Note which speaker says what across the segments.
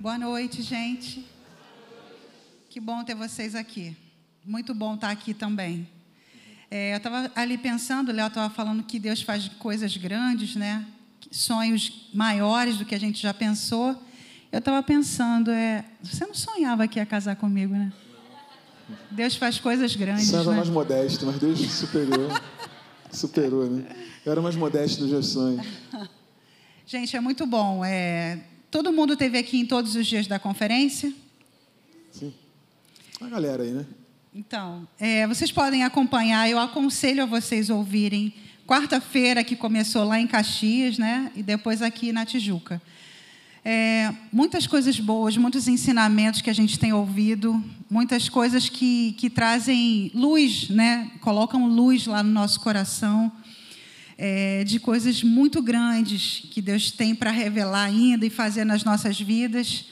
Speaker 1: Boa noite, gente. Que bom ter vocês aqui. Muito bom estar aqui também. É, eu estava ali pensando, Léo estava falando que Deus faz coisas grandes, né? Sonhos maiores do que a gente já pensou. Eu estava pensando, é, você não sonhava que ia casar comigo, né? Deus faz coisas grandes.
Speaker 2: Você era
Speaker 1: né?
Speaker 2: mais modesto, mas Deus superou. superou, né? Eu era mais modesto nos meus sonhos.
Speaker 1: Gente, é muito bom. É, todo mundo teve aqui em todos os dias da conferência?
Speaker 2: Sim. A galera aí, né?
Speaker 1: Então, é, vocês podem acompanhar. Eu aconselho a vocês ouvirem quarta-feira que começou lá em Caxias, né? E depois aqui na Tijuca. É, muitas coisas boas, muitos ensinamentos que a gente tem ouvido, muitas coisas que, que trazem luz, né? colocam luz lá no nosso coração, é, de coisas muito grandes que Deus tem para revelar ainda e fazer nas nossas vidas.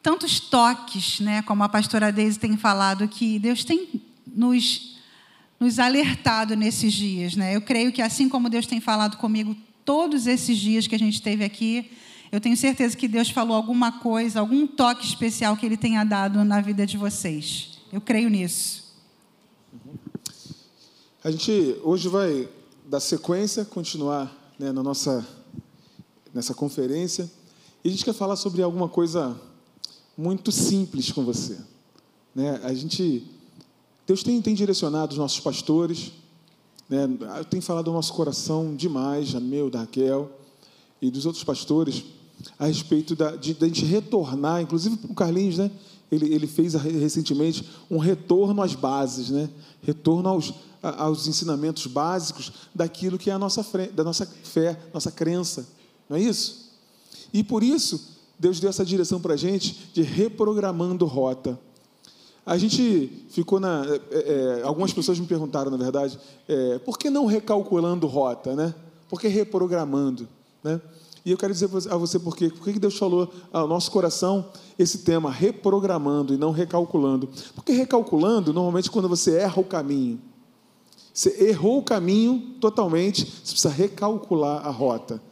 Speaker 1: Tantos toques, né? como a pastora Deise tem falado, que Deus tem nos, nos alertado nesses dias. Né? Eu creio que, assim como Deus tem falado comigo todos esses dias que a gente teve aqui, eu tenho certeza que Deus falou alguma coisa, algum toque especial que Ele tenha dado na vida de vocês. Eu creio nisso.
Speaker 2: A gente hoje vai dar sequência, continuar né, na nossa nessa conferência, e a gente quer falar sobre alguma coisa muito simples com você. Né? A gente, Deus tem, tem direcionado os nossos pastores, né? tem falado do nosso coração demais, já meu, da Raquel e dos outros pastores, a respeito da, de a gente retornar, inclusive o Carlinhos, né? Ele, ele fez recentemente um retorno às bases, né? Retorno aos, aos ensinamentos básicos daquilo que é a nossa fé, da nossa fé, nossa crença, não é isso? E por isso Deus deu essa direção para a gente de reprogramando rota. A gente ficou na. É, é, algumas pessoas me perguntaram, na verdade, é, por que não recalculando rota, né? Por que reprogramando, né? E eu quero dizer a você por quê. Por que Deus falou ao nosso coração esse tema, reprogramando e não recalculando? Porque recalculando, normalmente, quando você erra o caminho, você errou o caminho totalmente, você precisa recalcular a rota.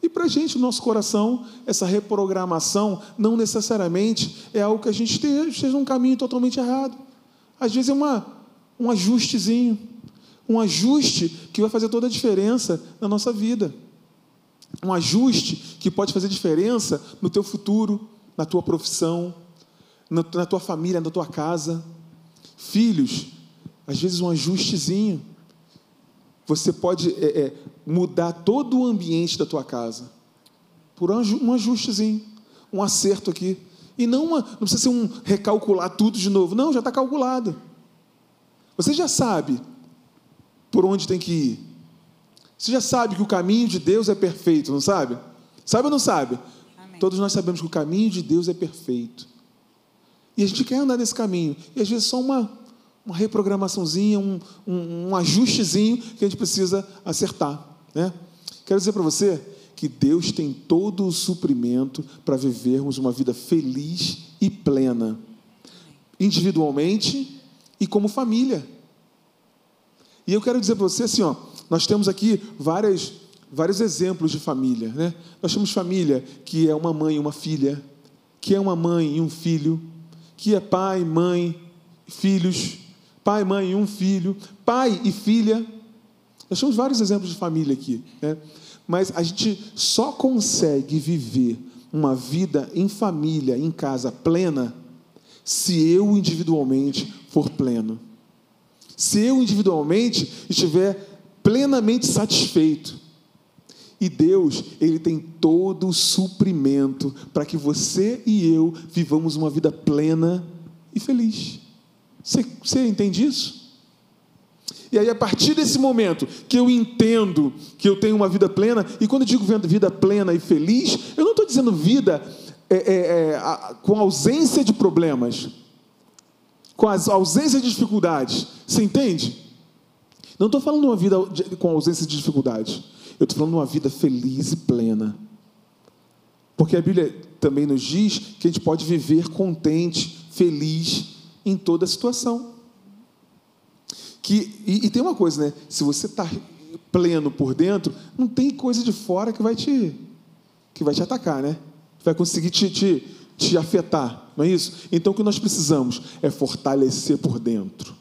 Speaker 2: E para a gente, no nosso coração, essa reprogramação não necessariamente é algo que a gente esteja um caminho totalmente errado. Às vezes é uma, um ajustezinho, um ajuste que vai fazer toda a diferença na nossa vida um ajuste que pode fazer diferença no teu futuro, na tua profissão, na tua família, na tua casa. Filhos, às vezes um ajustezinho. Você pode é, é, mudar todo o ambiente da tua casa por um ajustezinho, um acerto aqui. E não, uma, não precisa ser um recalcular tudo de novo. Não, já está calculado. Você já sabe por onde tem que ir. Você já sabe que o caminho de Deus é perfeito, não sabe? Sabe ou não sabe? Amém. Todos nós sabemos que o caminho de Deus é perfeito. E a gente quer andar nesse caminho. E às vezes só uma, uma reprogramaçãozinha, um, um, um ajustezinho que a gente precisa acertar. Né? Quero dizer para você que Deus tem todo o suprimento para vivermos uma vida feliz e plena, individualmente e como família. E eu quero dizer para você assim, ó, nós temos aqui várias, vários exemplos de família. Né? Nós temos família que é uma mãe e uma filha, que é uma mãe e um filho, que é pai, mãe, filhos, pai, mãe e um filho, pai e filha. Nós temos vários exemplos de família aqui. Né? Mas a gente só consegue viver uma vida em família, em casa plena, se eu individualmente for pleno. Se eu individualmente estiver plenamente satisfeito. E Deus, Ele tem todo o suprimento para que você e eu vivamos uma vida plena e feliz. Você, você entende isso? E aí, a partir desse momento que eu entendo que eu tenho uma vida plena, e quando eu digo vida plena e feliz, eu não estou dizendo vida é, é, é, a, com ausência de problemas, com a ausência de dificuldades. Você entende? Não estou falando de uma vida com ausência de dificuldade. Eu estou falando de uma vida feliz e plena. Porque a Bíblia também nos diz que a gente pode viver contente, feliz em toda situação. Que, e, e tem uma coisa, né? Se você está pleno por dentro, não tem coisa de fora que vai te, que vai te atacar, né? Vai conseguir te, te, te afetar, não é isso? Então o que nós precisamos é fortalecer por dentro.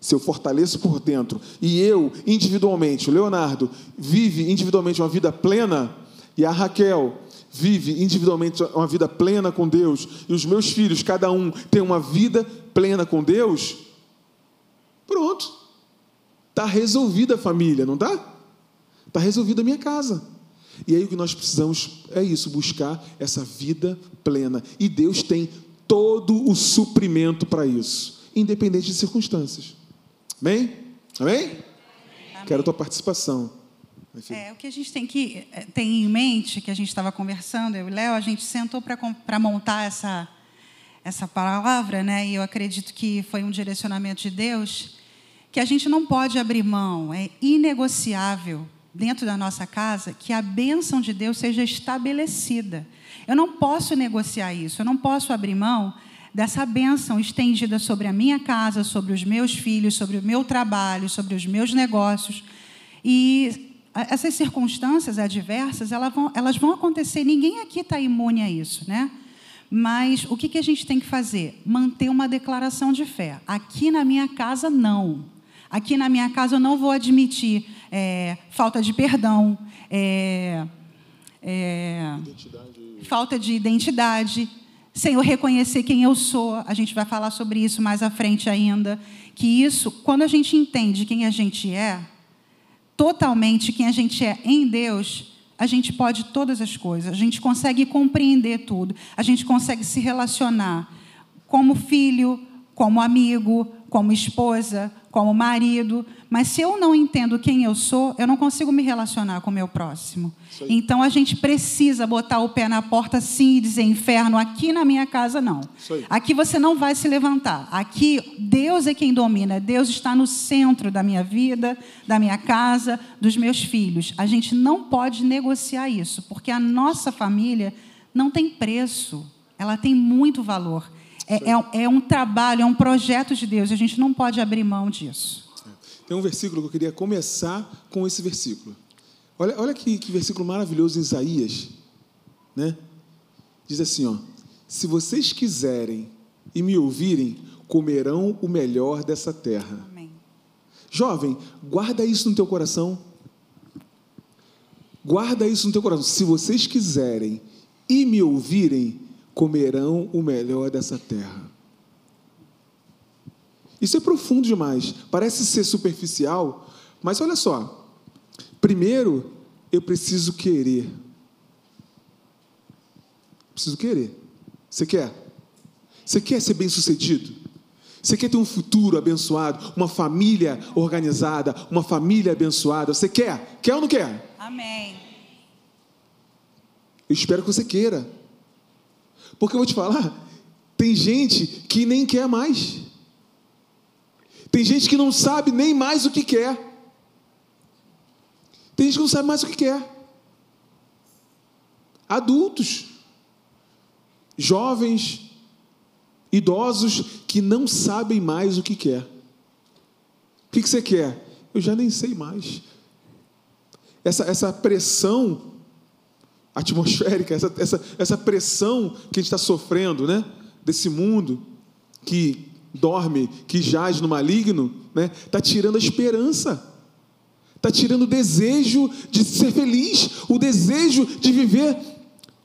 Speaker 2: Se eu fortaleço por dentro e eu, individualmente, o Leonardo, vive individualmente uma vida plena, e a Raquel vive individualmente uma vida plena com Deus, e os meus filhos, cada um, tem uma vida plena com Deus, pronto. Está resolvida a família, não está? Está resolvida a minha casa. E aí o que nós precisamos é isso, buscar essa vida plena. E Deus tem todo o suprimento para isso, independente de circunstâncias. Amém? Amém? Amém. Quero a tua participação.
Speaker 1: É, o que a gente tem que eh, ter em mente, que a gente estava conversando, eu e Léo, a gente sentou para montar essa, essa palavra, né? e eu acredito que foi um direcionamento de Deus, que a gente não pode abrir mão, é inegociável dentro da nossa casa que a bênção de Deus seja estabelecida. Eu não posso negociar isso, eu não posso abrir mão dessa bênção estendida sobre a minha casa, sobre os meus filhos, sobre o meu trabalho, sobre os meus negócios. E essas circunstâncias adversas, elas vão, elas vão acontecer, ninguém aqui está imune a isso, né? Mas o que, que a gente tem que fazer? Manter uma declaração de fé. Aqui na minha casa, não. Aqui na minha casa, eu não vou admitir é, falta de perdão, é, é, falta de identidade, sem eu reconhecer quem eu sou. A gente vai falar sobre isso mais à frente ainda. Que isso, quando a gente entende quem a gente é, totalmente quem a gente é em Deus, a gente pode todas as coisas, a gente consegue compreender tudo, a gente consegue se relacionar como filho, como amigo, como esposa, como marido, mas se eu não entendo quem eu sou, eu não consigo me relacionar com o meu próximo. Então a gente precisa botar o pé na porta sim e dizer: inferno, aqui na minha casa não. Aqui você não vai se levantar. Aqui Deus é quem domina. Deus está no centro da minha vida, da minha casa, dos meus filhos. A gente não pode negociar isso, porque a nossa família não tem preço, ela tem muito valor. É, é, é, um trabalho, é um projeto de Deus, a gente não pode abrir mão disso.
Speaker 2: Tem um versículo que eu queria começar com esse versículo. Olha, olha que, que versículo maravilhoso em Isaías. Né? Diz assim: ó, Se vocês quiserem e me ouvirem, comerão o melhor dessa terra. Amém. Jovem, guarda isso no teu coração. Guarda isso no teu coração. Se vocês quiserem e me ouvirem, comerão o melhor dessa terra. Isso é profundo demais. Parece ser superficial, mas olha só. Primeiro, eu preciso querer. Preciso querer. Você quer? Você quer ser bem-sucedido? Você quer ter um futuro abençoado, uma família organizada, uma família abençoada? Você quer? Quer ou não quer?
Speaker 1: Amém.
Speaker 2: Eu espero que você queira. Porque eu vou te falar, tem gente que nem quer mais. Tem gente que não sabe nem mais o que quer. Tem gente que não sabe mais o que quer. Adultos, jovens, idosos que não sabem mais o que quer. O que você quer? Eu já nem sei mais. Essa, essa pressão atmosférica, essa, essa, essa pressão que a gente está sofrendo, né? Desse mundo que dorme, que jaz no maligno, né? Está tirando a esperança, está tirando o desejo de ser feliz, o desejo de viver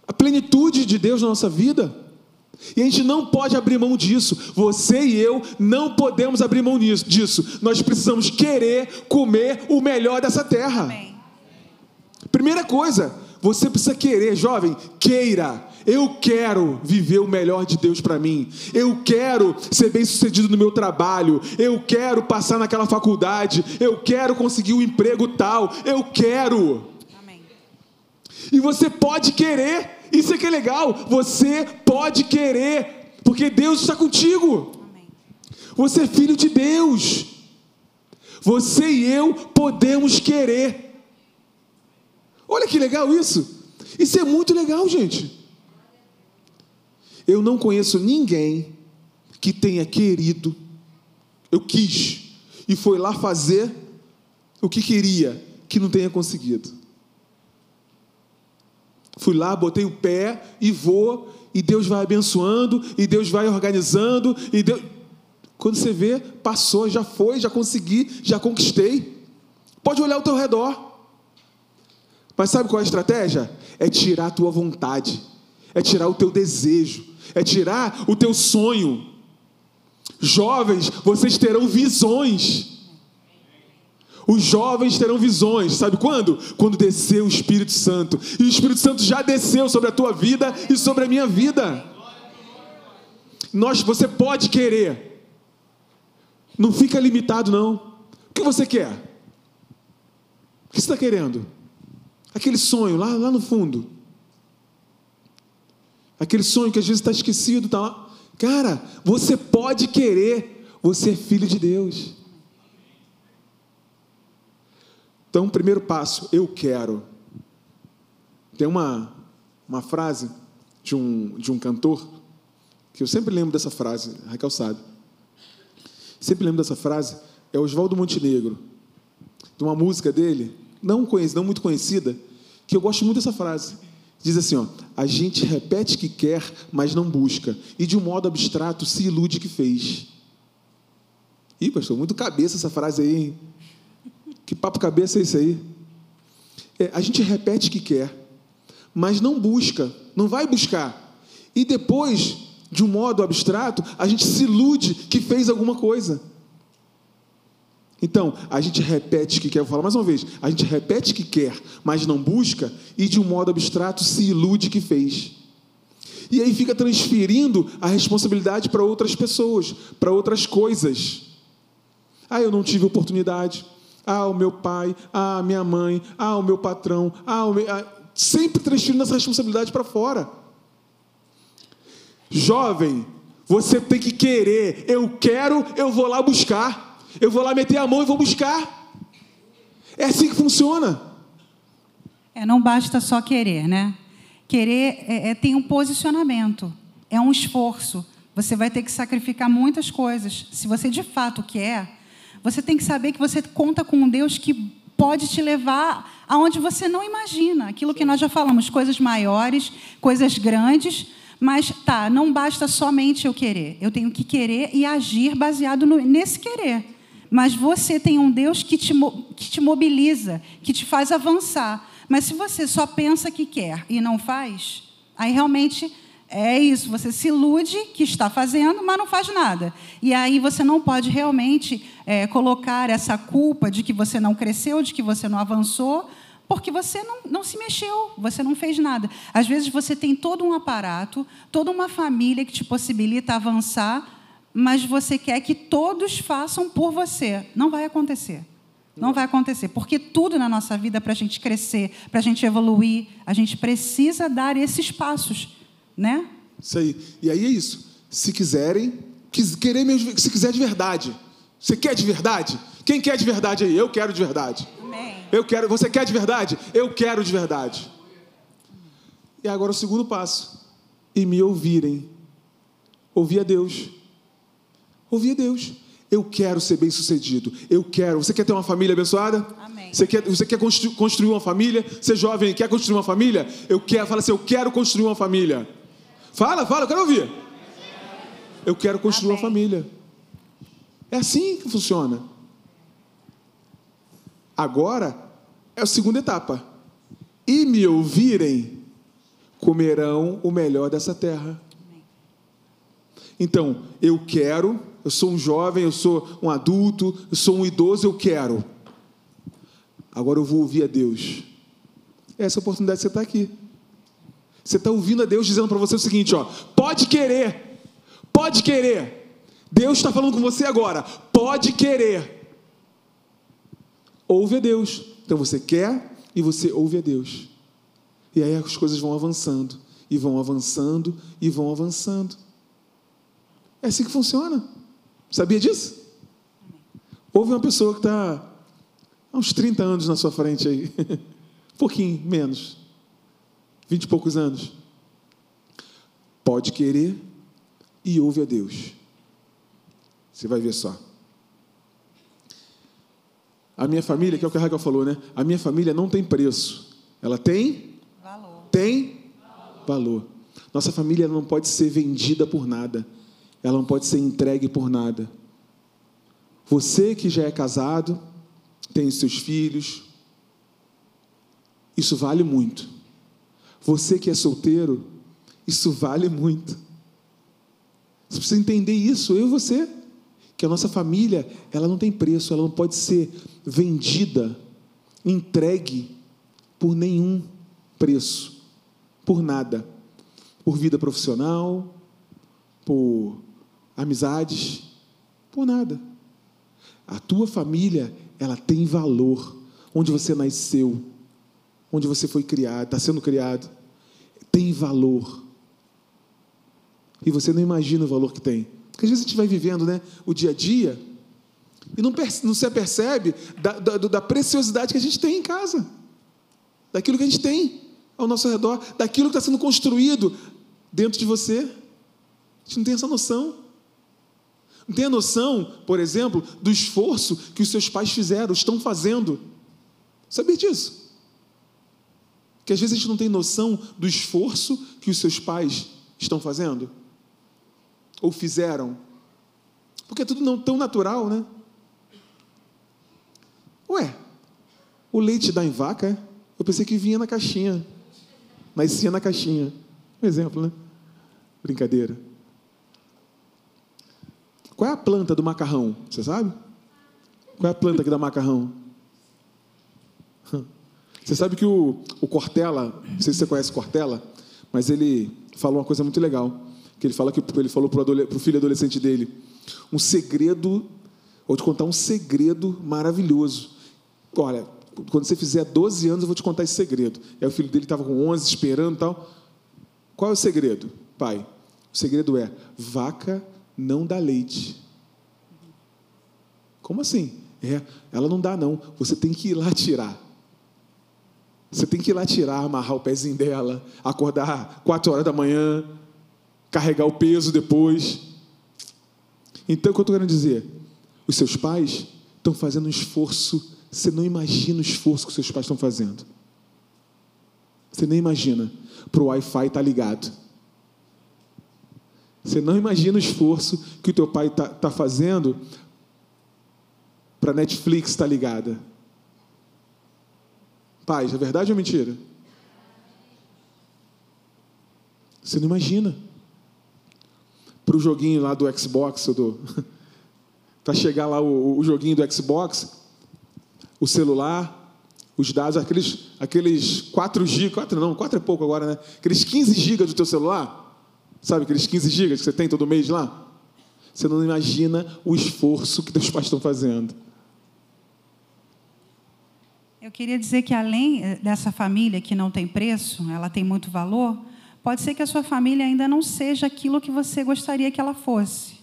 Speaker 2: a plenitude de Deus na nossa vida. E a gente não pode abrir mão disso. Você e eu não podemos abrir mão disso. Nós precisamos querer comer o melhor dessa terra. Amém. Primeira coisa, você precisa querer, jovem, queira. Eu quero viver o melhor de Deus para mim. Eu quero ser bem sucedido no meu trabalho. Eu quero passar naquela faculdade. Eu quero conseguir um emprego tal. Eu quero. Amém. E você pode querer. Isso é que é legal. Você pode querer. Porque Deus está contigo. Amém. Você é filho de Deus. Você e eu podemos querer. Olha que legal isso. Isso é muito legal, gente. Eu não conheço ninguém que tenha querido, eu quis, e foi lá fazer o que queria, que não tenha conseguido. Fui lá, botei o pé e vou, e Deus vai abençoando, e Deus vai organizando, e Deus. Quando você vê, passou, já foi, já consegui, já conquistei. Pode olhar ao teu redor. Mas sabe qual é a estratégia? É tirar a tua vontade, é tirar o teu desejo, é tirar o teu sonho. Jovens, vocês terão visões. Os jovens terão visões, sabe quando? Quando descer o Espírito Santo. E o Espírito Santo já desceu sobre a tua vida e sobre a minha vida. Nós, você pode querer. Não fica limitado, não. O que você quer? O que você está querendo? Aquele sonho lá, lá no fundo. Aquele sonho que às vezes está esquecido, tá lá. Cara, você pode querer. Você é filho de Deus. Então, primeiro passo, eu quero. Tem uma, uma frase de um, de um cantor, que eu sempre lembro dessa frase, Raquel sabe. Sempre lembro dessa frase, é Oswaldo Montenegro, de uma música dele, não, conhecida, não muito conhecida, que eu gosto muito dessa frase. Diz assim: ó, a gente repete que quer, mas não busca, e de um modo abstrato se ilude que fez. Ih, pastor, muito cabeça essa frase aí, hein? Que papo cabeça é esse aí? É, a gente repete que quer, mas não busca, não vai buscar. E depois, de um modo abstrato, a gente se ilude que fez alguma coisa. Então, a gente repete que quer, vou falar mais uma vez, a gente repete que quer, mas não busca, e de um modo abstrato se ilude que fez. E aí fica transferindo a responsabilidade para outras pessoas, para outras coisas. Ah, eu não tive oportunidade ah, o meu pai, ah, minha mãe, ah, o meu patrão, ah, o meu... Ah, sempre transferindo essa responsabilidade para fora. Jovem, você tem que querer. Eu quero, eu vou lá buscar. Eu vou lá meter a mão e vou buscar. É assim que funciona.
Speaker 1: É, não basta só querer, né? Querer é, é, tem um posicionamento, é um esforço. Você vai ter que sacrificar muitas coisas. Se você de fato quer, você tem que saber que você conta com um Deus que pode te levar aonde você não imagina. Aquilo que nós já falamos, coisas maiores, coisas grandes. Mas tá, não basta somente eu querer. Eu tenho que querer e agir baseado no, nesse querer. Mas você tem um Deus que te, que te mobiliza, que te faz avançar. Mas se você só pensa que quer e não faz, aí realmente é isso, você se ilude que está fazendo, mas não faz nada. E aí você não pode realmente é, colocar essa culpa de que você não cresceu, de que você não avançou, porque você não, não se mexeu, você não fez nada. Às vezes você tem todo um aparato, toda uma família que te possibilita avançar, mas você quer que todos façam por você. Não vai acontecer. Não vai acontecer, porque tudo na nossa vida, para a gente crescer, para a gente evoluir, a gente precisa dar esses passos né?
Speaker 2: Isso aí. E aí é isso. Se quiserem, querer mesmo, se quiser de verdade. Você quer de verdade? Quem quer de verdade aí? Eu quero de verdade. Amém. Eu quero. Você quer de verdade? Eu quero de verdade. E agora o segundo passo. E me ouvirem. Ouvir a Deus. Ouvir Deus. Eu quero ser bem sucedido. Eu quero. Você quer ter uma família abençoada? Amém. Você quer, você quer construir uma família? Você jovem, quer construir uma família? Eu quero. Fala assim, eu quero construir uma família. Fala, fala, eu quero ouvir. Eu quero construir Amém. uma família. É assim que funciona. Agora é a segunda etapa. E me ouvirem, comerão o melhor dessa terra. Então, eu quero, eu sou um jovem, eu sou um adulto, eu sou um idoso, eu quero. Agora eu vou ouvir a Deus. Essa oportunidade de você está aqui. Você está ouvindo a Deus dizendo para você o seguinte: ó, pode querer, pode querer. Deus está falando com você agora, pode querer. Ouve a Deus. Então você quer e você ouve a Deus. E aí as coisas vão avançando, e vão avançando, e vão avançando. É assim que funciona. Sabia disso? Houve uma pessoa que está há uns 30 anos na sua frente aí. um pouquinho menos vinte e poucos anos. Pode querer e ouve a Deus. Você vai ver só. A minha família, que é o que a Raquel falou, né? A minha família não tem preço. Ela tem? Valor. Tem valor. Nossa família não pode ser vendida por nada. Ela não pode ser entregue por nada. Você que já é casado, tem os seus filhos, isso vale muito. Você que é solteiro, isso vale muito. Você precisa entender isso, eu e você, que a nossa família, ela não tem preço, ela não pode ser vendida, entregue por nenhum preço, por nada, por vida profissional, por amizades, por nada. A tua família, ela tem valor. Onde você nasceu, onde você foi criado, está sendo criado, tem valor. E você não imagina o valor que tem. Porque às vezes a gente vai vivendo né, o dia a dia e não, não se apercebe da, da, da preciosidade que a gente tem em casa, daquilo que a gente tem ao nosso redor, daquilo que está sendo construído dentro de você. A gente não tem essa noção. Não tem a noção, por exemplo, do esforço que os seus pais fizeram, estão fazendo. Sabia disso? Que às vezes a gente não tem noção do esforço que os seus pais estão fazendo ou fizeram. Porque é tudo não tão natural, né? Ué, o leite dá em vaca? É? Eu pensei que vinha na caixinha. Nascia na caixinha. Um exemplo, né? Brincadeira. Qual é a planta do macarrão? Você sabe? Qual é a planta que dá macarrão? Você sabe que o, o Cortella, não sei se você conhece Cortella, mas ele falou uma coisa muito legal. Que ele fala que ele falou para o filho adolescente dele, um segredo, vou te contar um segredo maravilhoso. Olha, quando você fizer 12 anos, eu vou te contar esse segredo. Aí o filho dele estava com 11, esperando e tal. Qual é o segredo, pai? O segredo é: vaca não dá leite. Como assim? É, ela não dá não. Você tem que ir lá tirar. Você tem que ir lá tirar, amarrar o pezinho dela, acordar quatro horas da manhã, carregar o peso depois. Então, o que eu estou querendo dizer? Os seus pais estão fazendo um esforço, você não imagina o esforço que os seus pais estão fazendo. Você nem imagina para o Wi-Fi estar tá ligado. Você não imagina o esforço que o teu pai está tá fazendo para a Netflix estar tá ligada. Pais, é verdade ou mentira? Você não imagina. Para o joguinho lá do Xbox, do... para chegar lá o, o, joguinho do Xbox, o celular, os dados, aqueles, aqueles 4 GB, 4 não, 4 é pouco agora, né? Aqueles 15 GB do teu celular, Sabe aqueles 15 gigas que você tem todo mês lá? Você não imagina o esforço que teus pais estão fazendo.
Speaker 1: Eu queria dizer que além eh, dessa família que não tem preço, ela tem muito valor, pode ser que a sua família ainda não seja aquilo que você gostaria que ela fosse.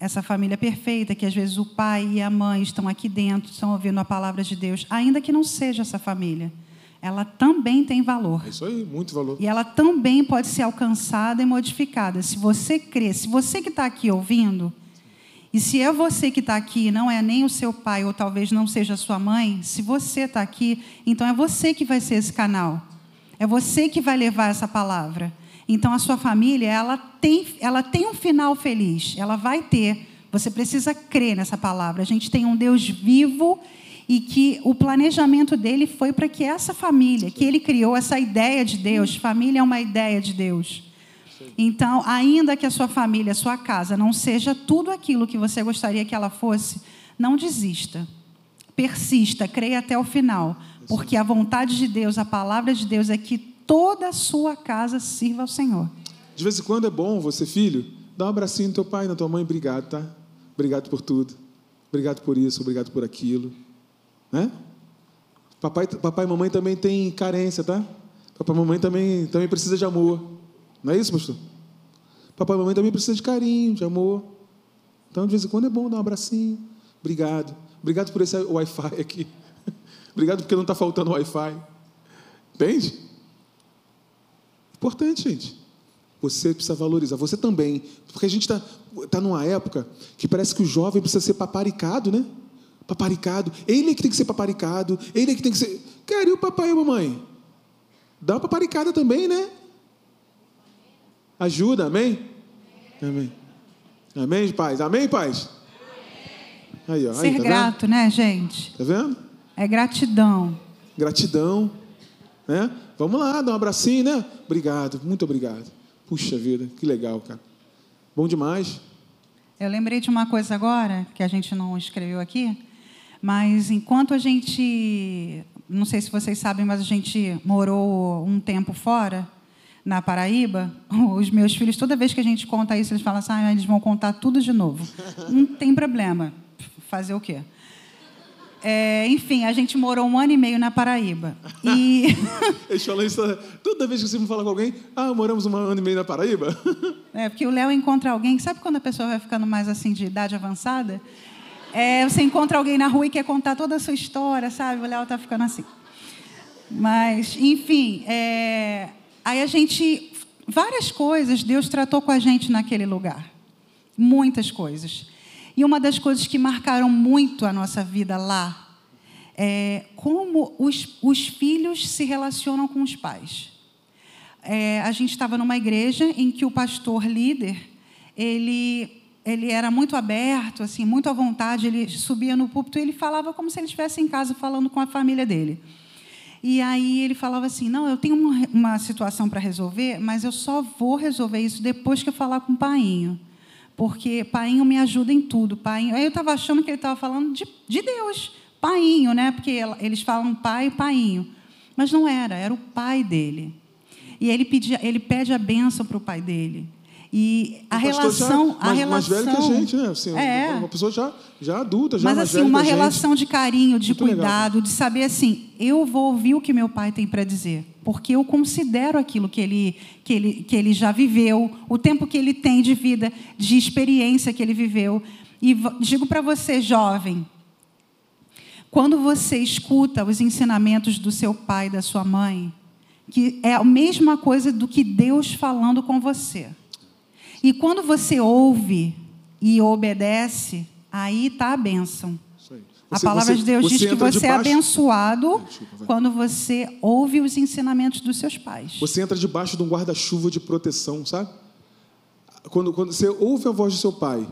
Speaker 1: Essa família perfeita, que às vezes o pai e a mãe estão aqui dentro, estão ouvindo a palavra de Deus, ainda que não seja essa família ela também tem valor.
Speaker 2: É isso aí, muito valor.
Speaker 1: E ela também pode ser alcançada e modificada. Se você crê, se você que está aqui ouvindo, e se é você que está aqui, não é nem o seu pai, ou talvez não seja a sua mãe, se você está aqui, então é você que vai ser esse canal. É você que vai levar essa palavra. Então a sua família, ela tem, ela tem um final feliz. Ela vai ter. Você precisa crer nessa palavra. A gente tem um Deus vivo e que o planejamento dele foi para que essa família, que ele criou essa ideia de Deus, família é uma ideia de Deus. Então, ainda que a sua família, a sua casa não seja tudo aquilo que você gostaria que ela fosse, não desista. Persista, creia até o final, porque a vontade de Deus, a palavra de Deus é que toda a sua casa sirva ao Senhor.
Speaker 2: De vez em quando é bom você, filho, dar um abracinho no teu pai, na tua mãe, obrigado, tá? Obrigado por tudo. Obrigado por isso, obrigado por aquilo. Né? Papai, papai e mamãe também têm carência, tá? Papai e mamãe também, também precisa de amor. Não é isso, pastor? Papai e mamãe também precisa de carinho, de amor. Então, de vez em quando é bom dar um abracinho. Obrigado. Obrigado por esse Wi-Fi aqui. Obrigado porque não está faltando Wi-Fi. Entende? Importante, gente. Você precisa valorizar. Você também. Porque a gente está tá numa época que parece que o jovem precisa ser paparicado, né? Paparicado. Ele é que tem que ser paparicado. Ele é que tem que ser. Cara, e o papai e a mamãe? Dá uma paparicada também, né? ajuda, amém? Amém. Amém, paz? Amém, paz?
Speaker 1: Aí, ó. Ser aí, tá grato, vendo? né, gente?
Speaker 2: Tá vendo?
Speaker 1: É gratidão.
Speaker 2: Gratidão, né? Vamos lá, dar um abracinho, né? Obrigado, muito obrigado. Puxa vida, que legal, cara. Bom demais.
Speaker 1: Eu lembrei de uma coisa agora, que a gente não escreveu aqui, mas enquanto a gente. Não sei se vocês sabem, mas a gente morou um tempo fora, na Paraíba. Os meus filhos, toda vez que a gente conta isso, eles falam assim: ah, eles vão contar tudo de novo. Não tem problema. Fazer o quê? É, enfim, a gente morou um ano e meio na Paraíba. E...
Speaker 2: Eles falam isso toda vez que você me fala com alguém, ah, moramos um ano e meio na Paraíba.
Speaker 1: É, porque o Léo encontra alguém, sabe quando a pessoa vai ficando mais assim de idade avançada? É, você encontra alguém na rua e quer contar toda a sua história, sabe? O Léo está ficando assim. Mas, enfim, é... aí a gente. Várias coisas Deus tratou com a gente naquele lugar. Muitas coisas. E uma das coisas que marcaram muito a nossa vida lá é como os, os filhos se relacionam com os pais. É, a gente estava numa igreja em que o pastor líder ele ele era muito aberto, assim, muito à vontade. Ele subia no púlpito e ele falava como se ele estivesse em casa falando com a família dele. E aí ele falava assim: Não, eu tenho uma, uma situação para resolver, mas eu só vou resolver isso depois que eu falar com o painho porque painho me ajuda em tudo. Painho. Aí eu estava achando que ele estava falando de, de Deus, painho, né? Porque eles falam pai painho. Mas não era, era o pai dele. E ele, pedia, ele pede a bênção para o pai dele. E a relação,
Speaker 2: já, mais,
Speaker 1: a relação,
Speaker 2: mais velho que a gente, né? Assim, é. Uma pessoa já, já adulta, já
Speaker 1: Mas
Speaker 2: mais
Speaker 1: assim, uma relação
Speaker 2: gente.
Speaker 1: de carinho, de
Speaker 2: Muito
Speaker 1: cuidado,
Speaker 2: legal.
Speaker 1: de saber assim, eu vou ouvir o que meu pai tem para dizer, porque eu considero aquilo que ele, que ele, que ele já viveu, o tempo que ele tem de vida, de experiência que ele viveu. E digo para você, jovem, quando você escuta os ensinamentos do seu pai, da sua mãe, que é a mesma coisa do que Deus falando com você. E quando você ouve e obedece, aí está a bênção. A
Speaker 2: Você-
Speaker 1: palavra
Speaker 2: você-
Speaker 1: de Deus diz que você é
Speaker 2: debaixo-
Speaker 1: abençoado
Speaker 2: Desculpa,
Speaker 1: quando você ouve os ensinamentos dos seus pais.
Speaker 2: Você entra debaixo de um guarda-chuva de proteção, sabe? Quando, quando você ouve a voz do seu pai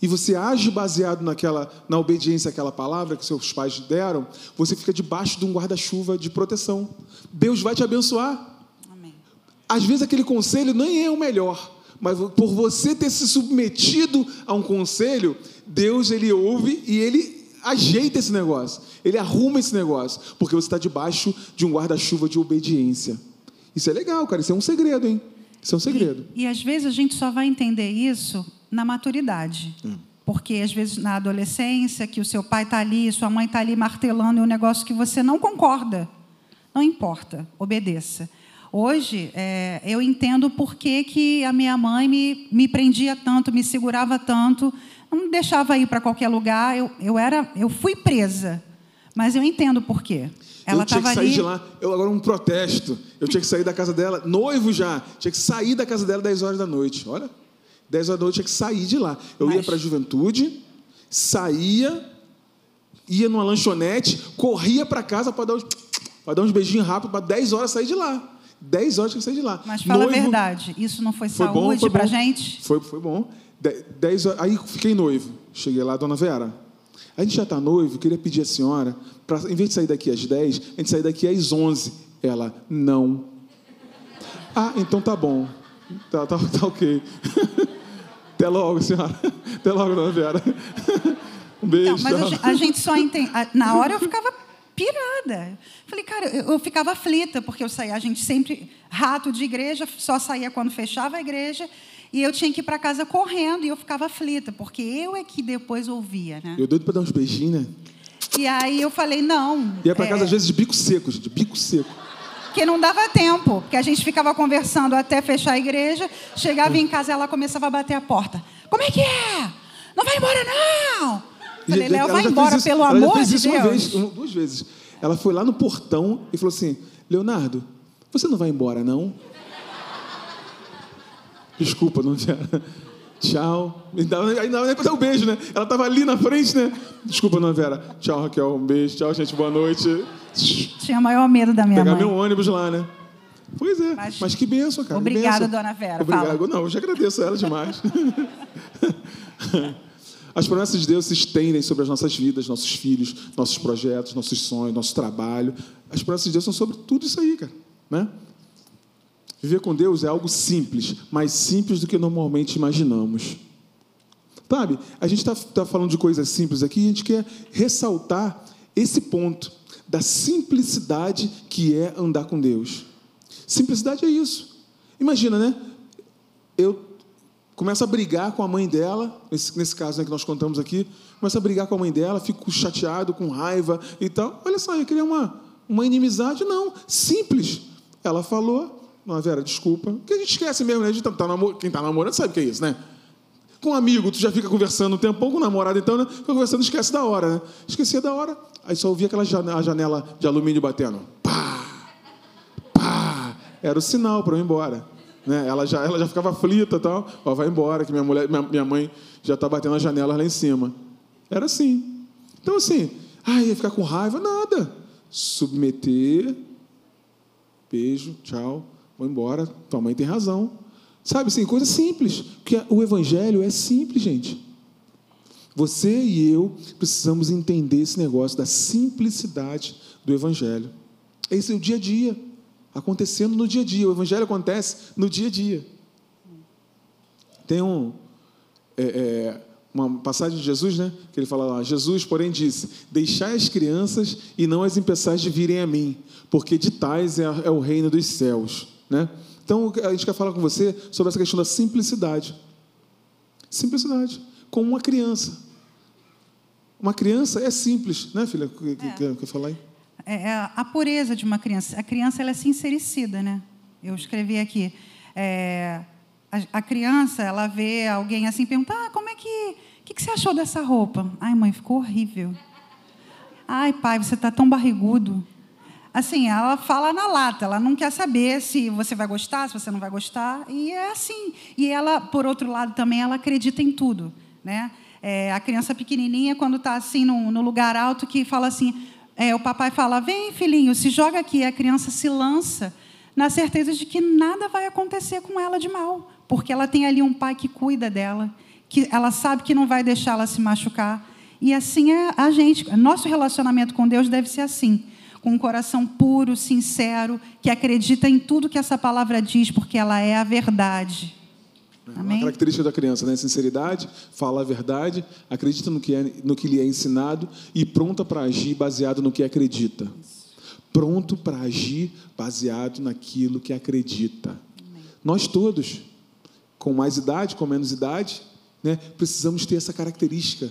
Speaker 2: e você age baseado naquela, na obediência àquela palavra que seus pais deram, você fica debaixo de um guarda-chuva de proteção. Deus vai te abençoar.
Speaker 1: Amém.
Speaker 2: Às vezes aquele conselho nem é o melhor, mas por você ter se submetido a um conselho, Deus ele ouve e ele ajeita esse negócio, ele arruma esse negócio, porque você está debaixo de um guarda-chuva de obediência. Isso é legal, cara. Isso é um segredo, hein? Isso é um segredo.
Speaker 1: E às vezes a gente só vai entender isso na maturidade.
Speaker 2: Hum.
Speaker 1: Porque às vezes na adolescência, que o seu pai está ali, sua mãe está ali martelando um negócio que você não concorda. Não importa, obedeça. Hoje, é, eu entendo por que, que a minha mãe me, me prendia tanto, me segurava tanto, não me deixava ir para qualquer lugar. Eu, eu, era, eu fui presa, mas eu entendo por quê. Ela
Speaker 2: eu tinha que sair
Speaker 1: ali.
Speaker 2: de lá. Eu agora um protesto. Eu tinha que sair da casa dela, noivo já. Tinha que sair da casa dela 10 horas da noite. Olha, 10 horas da noite tinha que sair de lá. Eu ia
Speaker 1: Mas-
Speaker 2: para a juventude, saía, ia numa lanchonete, corria para casa para dar uns para dar uns beijinhos rápidos para 10 horas sair de lá. 10 horas que sair de lá.
Speaker 1: Mas fala
Speaker 2: Noivo-
Speaker 1: a verdade, isso não foi,
Speaker 2: Foi
Speaker 1: saúde para gente?
Speaker 2: Foi, foi bom. De- Dez aí fiquei noivo. Cheguei lá, dona Vera. A gente já está noivo, queria pedir à senhora, pra, em vez de sair daqui às 10, a gente sair daqui às 11. Ela, não. Ah, então tá bom. Tá, tá, tá ok. Até logo, senhora. Até logo, dona Vera. Um beijo.
Speaker 1: Não, mas a gen- a gente só entende. a- Na hora eu ficava pirada. Falei, cara, eu, eu ficava aflita, porque eu saía, a gente sempre, rato de igreja, só saía quando fechava a igreja, e eu tinha que ir para casa correndo, e eu ficava aflita, porque eu é que depois ouvia, né?
Speaker 2: Eu doido para dar uns beijinhos, né?
Speaker 1: E aí eu falei, não.
Speaker 2: Ia para
Speaker 1: é,
Speaker 2: casa às vezes de bico seco, gente, bico seco.
Speaker 1: Porque não dava tempo, porque a gente ficava conversando até fechar a igreja, chegava em casa ela começava a bater a porta. Como é que é? Não vai embora, não! Falei, Léo,
Speaker 2: ela
Speaker 1: vai embora,
Speaker 2: isso-
Speaker 1: pelo amor de
Speaker 2: isso uma
Speaker 1: Deus.
Speaker 2: vez, uma- duas vezes. Ela foi lá no portão e falou assim: Leonardo, você não vai embora, não? Desculpa, não tinha. Tchau. Dava nem pra dar um beijo, né? Ela tava ali na frente, né? Desculpa, não, Vera. Tchau, Raquel. Um beijo. Tchau, gente. Boa noite.
Speaker 1: Tinha maior medo da minha
Speaker 2: Pegar
Speaker 1: mãe.
Speaker 2: meu ônibus lá, né? Pois é, mas, mas que benção, cara.
Speaker 1: Obrigada, dona Vera.
Speaker 2: Obrigado.
Speaker 1: Fala.
Speaker 2: Não, eu já agradeço a ela demais. As promessas de Deus se estendem sobre as nossas vidas, nossos filhos, nossos projetos, nossos sonhos, nosso trabalho. As promessas de Deus são sobre tudo isso aí, cara. Né? Viver com Deus é algo simples, mais simples do que normalmente imaginamos. Sabe, a gente está tá falando de coisas simples aqui e a gente quer ressaltar esse ponto da simplicidade que é andar com Deus. Simplicidade é isso. Imagina, né? Eu começo a brigar com a mãe dela, nesse, nesse caso né, que nós contamos aqui, começo a brigar com a mãe dela, fico chateado, com raiva e tal. Olha só, eu queria uma, uma inimizade. Não, simples. Ela falou, não, Vera, desculpa. Que a gente esquece mesmo, né? A gente tá, tá namor... Quem está namorando sabe o que é isso, né? Com um amigo, tu já fica conversando um tempão, com o namorado, então, né? Fica conversando, esquece da hora, né? Esquecia da hora. Aí só ouvia aquela janela de alumínio batendo. Pá! Pá! Era o sinal para eu ir embora. Né? Ela, já, ela já ficava aflita tal. Ó, vai embora, que minha, mulher, minha, minha mãe já está batendo as janelas lá em cima. Era assim. Então, assim, ai, ia ficar com raiva? Nada. Submeter, beijo, tchau, vou embora. Tua mãe tem razão. Sabe assim, coisa simples. Porque o evangelho é simples, gente. Você e eu precisamos entender esse negócio da simplicidade do evangelho. Esse é o dia a dia acontecendo no dia a dia. O evangelho acontece no dia a dia. Tem um, é, é, uma passagem de Jesus, né? Que ele fala lá: Jesus, porém, disse: Deixai as crianças e não as impeçais de virem a mim, porque de tais é, é o reino dos céus, né? Então, a gente quer falar com você sobre essa questão da simplicidade. Simplicidade. Como uma criança. Uma criança é simples, né, filha? Quer, é. quer falar aí?
Speaker 1: É, é a pureza de uma criança. A criança ela é sincericida, né? Eu escrevi aqui. É, a, a, criança, ela vê alguém assim, pergunta, ah, como é que... Que, que você achou dessa roupa? Ai, mãe, ficou horrível. Ai, pai, você está tão barrigudo. Assim, ela fala na lata, ela não quer saber se você vai gostar, se você não vai gostar, e é assim. E ela, por outro lado, também ela acredita em tudo, né? É, a criança pequenininha, quando está assim no, no, lugar alto, que fala assim, é, o papai fala: Vem, filhinho, se joga aqui. A criança se lança na certeza de que nada vai acontecer com ela de mal, porque ela tem ali um pai que cuida dela, que ela sabe que não vai deixá-la se machucar. E assim é a gente. Nosso relacionamento com Deus deve ser assim, com um coração puro, sincero, que acredita em tudo que essa palavra diz, porque ela é a verdade.
Speaker 2: É Amém? Uma característica da criança, né? Sinceridade, fala a verdade, acredita no que, é, no que lhe é ensinado e pronta para agir baseado no que acredita. Pronto para agir baseado naquilo que acredita. Amém. Nós todos, com mais idade, com menos idade, né, precisamos ter essa característica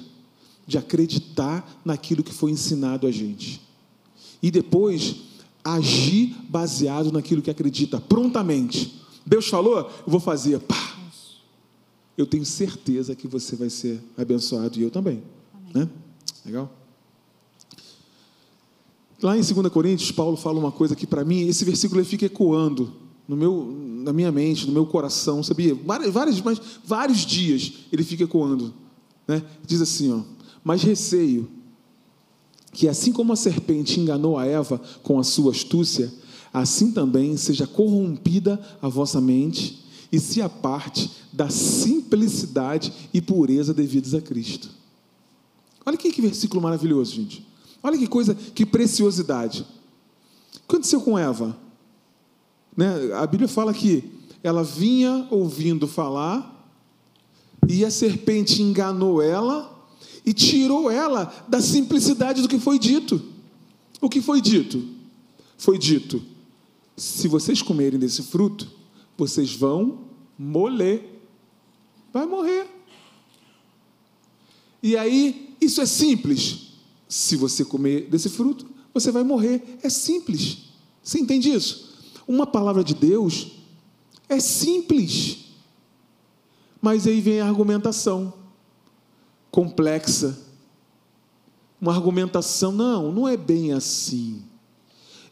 Speaker 2: de acreditar naquilo que foi ensinado a gente. E depois agir baseado naquilo que acredita, prontamente. Deus falou, eu vou fazer. Pá, eu tenho certeza que você vai ser abençoado e eu também. Né? Legal? Lá em 2 Coríntios, Paulo fala uma coisa que para mim, esse versículo fica ecoando no meu, na minha mente, no meu coração, sabia? Vários, mas, vários dias ele fica ecoando. Né? Diz assim, ó, mas receio que assim como a serpente enganou a Eva com a sua astúcia, assim também seja corrompida a vossa mente e se aparte da simplicidade e pureza devidos a Cristo. Olha que, que versículo maravilhoso, gente. Olha que coisa, que preciosidade. O que aconteceu com Eva? Né? A Bíblia fala que ela vinha ouvindo falar e a serpente enganou ela e tirou ela da simplicidade do que foi dito. O que foi dito? Foi dito: se vocês comerem desse fruto, vocês vão morrer. Vai morrer. E aí, isso é simples. Se você comer desse fruto, você vai morrer. É simples. Você entende isso? Uma palavra de Deus é simples. Mas aí vem a argumentação complexa. Uma argumentação, não, não é bem assim.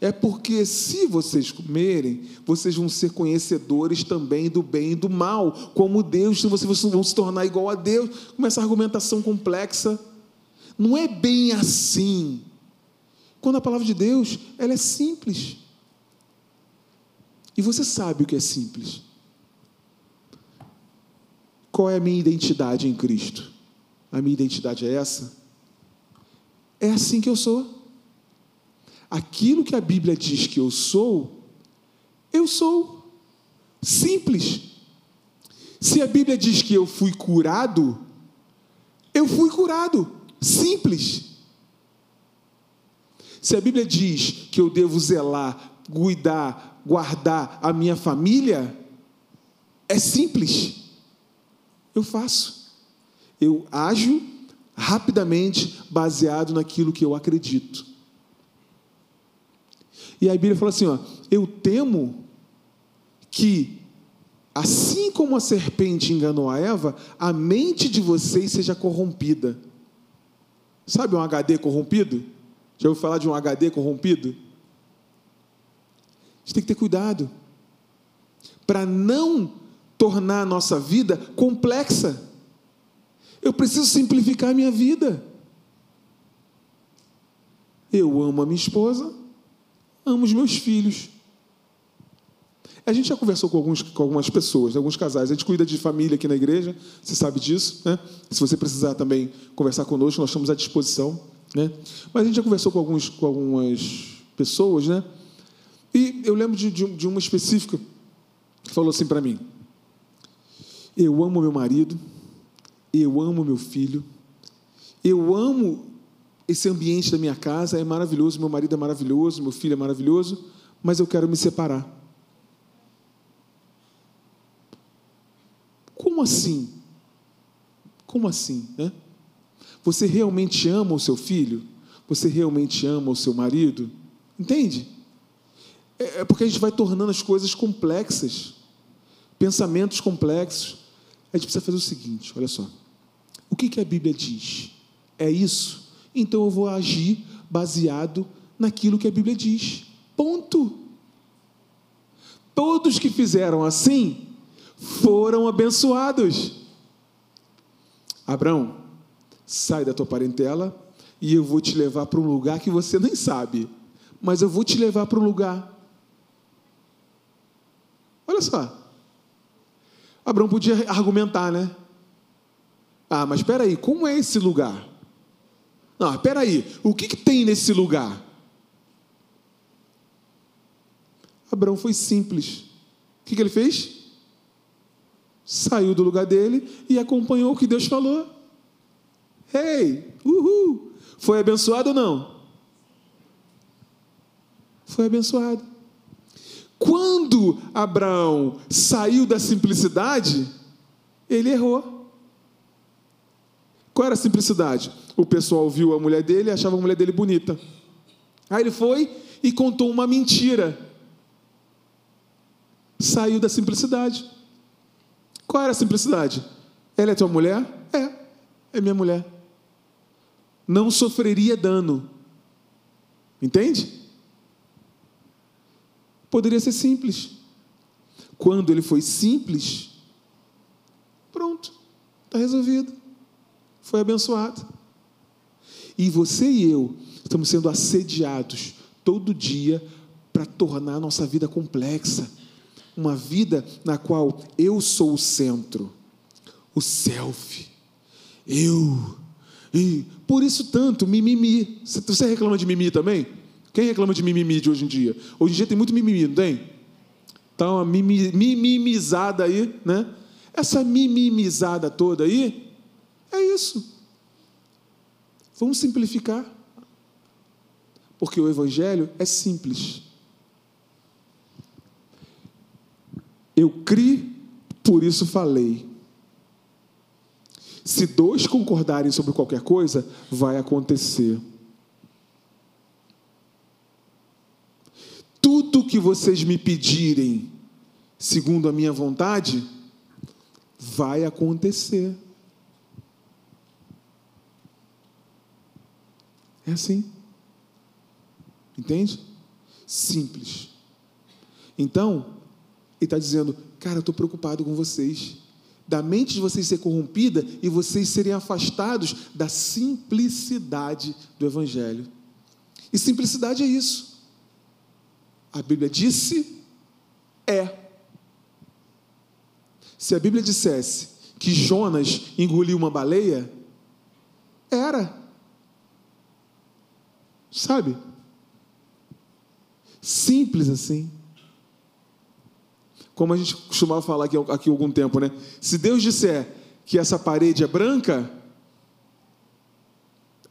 Speaker 2: É porque se vocês comerem, vocês vão ser conhecedores também do bem e do mal, como Deus, vocês vão se tornar igual a Deus. Começa a argumentação complexa. Não é bem assim. Quando a palavra de Deus, ela é simples. E você sabe o que é simples. Qual é a minha identidade em Cristo? A minha identidade é essa? É assim que eu sou. Aquilo que a Bíblia diz que eu sou, eu sou. Simples. Se a Bíblia diz que eu fui curado, eu fui curado. Simples. Se a Bíblia diz que eu devo zelar, cuidar, guardar a minha família, é simples. Eu faço. Eu ajo rapidamente baseado naquilo que eu acredito. E a Bíblia fala assim: ó, eu temo que, assim como a serpente enganou a Eva, a mente de vocês seja corrompida. Sabe um HD corrompido? Já ouviu falar de um HD corrompido? A gente tem que ter cuidado para não tornar a nossa vida complexa. Eu preciso simplificar a minha vida. Eu amo a minha esposa, amo os meus filhos. A gente já conversou com, alguns, com algumas pessoas, alguns casais. A gente cuida de família aqui na igreja, você sabe disso. Né? Se você precisar também conversar conosco, nós estamos à disposição. Né? Mas a gente já conversou com, alguns, com algumas pessoas, né? E eu lembro de, de, de uma específica que falou assim para mim: Eu amo meu marido, eu amo meu filho, eu amo esse ambiente da minha casa, é maravilhoso, meu marido é maravilhoso, meu filho é maravilhoso, mas eu quero me separar. Como assim? Como assim, né? Você realmente ama o seu filho? Você realmente ama o seu marido? Entende? É, é porque a gente vai tornando as coisas complexas, pensamentos complexos. A gente precisa fazer o seguinte: olha só. O que, que a Bíblia diz? É isso? Então eu vou agir baseado naquilo que a Bíblia diz. Ponto. Todos que fizeram assim foram abençoados. Abraão, sai da tua parentela e eu vou te levar para um lugar que você nem sabe, mas eu vou te levar para um lugar. Olha só. Abraão podia argumentar, né? Ah, mas espera aí, como é esse lugar? Não, espera aí, o que, que tem nesse lugar? Abraão foi simples. O que, que ele fez? Saiu do lugar dele e acompanhou o que Deus falou. Ei, uhul! Foi abençoado ou não? Foi abençoado. Quando Abraão saiu da simplicidade, ele errou. Qual era a simplicidade? O pessoal viu a mulher dele e achava a mulher dele bonita. Aí ele foi e contou uma mentira. Saiu da simplicidade. Qual era a simplicidade? Ela é tua mulher? É, é minha mulher não sofreria dano. Entende? Poderia ser simples. Quando ele foi simples, pronto, está resolvido. Foi abençoado. E você e eu estamos sendo assediados todo dia para tornar a nossa vida complexa. Uma vida na qual eu sou o centro, o self. Eu e por isso tanto, mimimi. Você reclama de mimimi também? Quem reclama de mimimi de hoje em dia? Hoje em dia tem muito mimimi, não tem? Tá uma mimimizada aí, né? Essa mimimizada toda aí, é isso. Vamos simplificar. Porque o Evangelho é simples. Eu criei, por isso falei. Se dois concordarem sobre qualquer coisa, vai acontecer. Tudo que vocês me pedirem, segundo a minha vontade, vai acontecer. É assim. Entende? Simples. Então, ele está dizendo, cara, eu estou preocupado com vocês da mente de vocês ser corrompida e vocês serem afastados da simplicidade do Evangelho. E simplicidade é isso. A Bíblia disse, É. Se a Bíblia dissesse que Jonas engoliu uma baleia, era. Sabe? Simples assim. Como a gente costumava falar aqui, aqui algum tempo, né? Se Deus disser que essa parede é branca,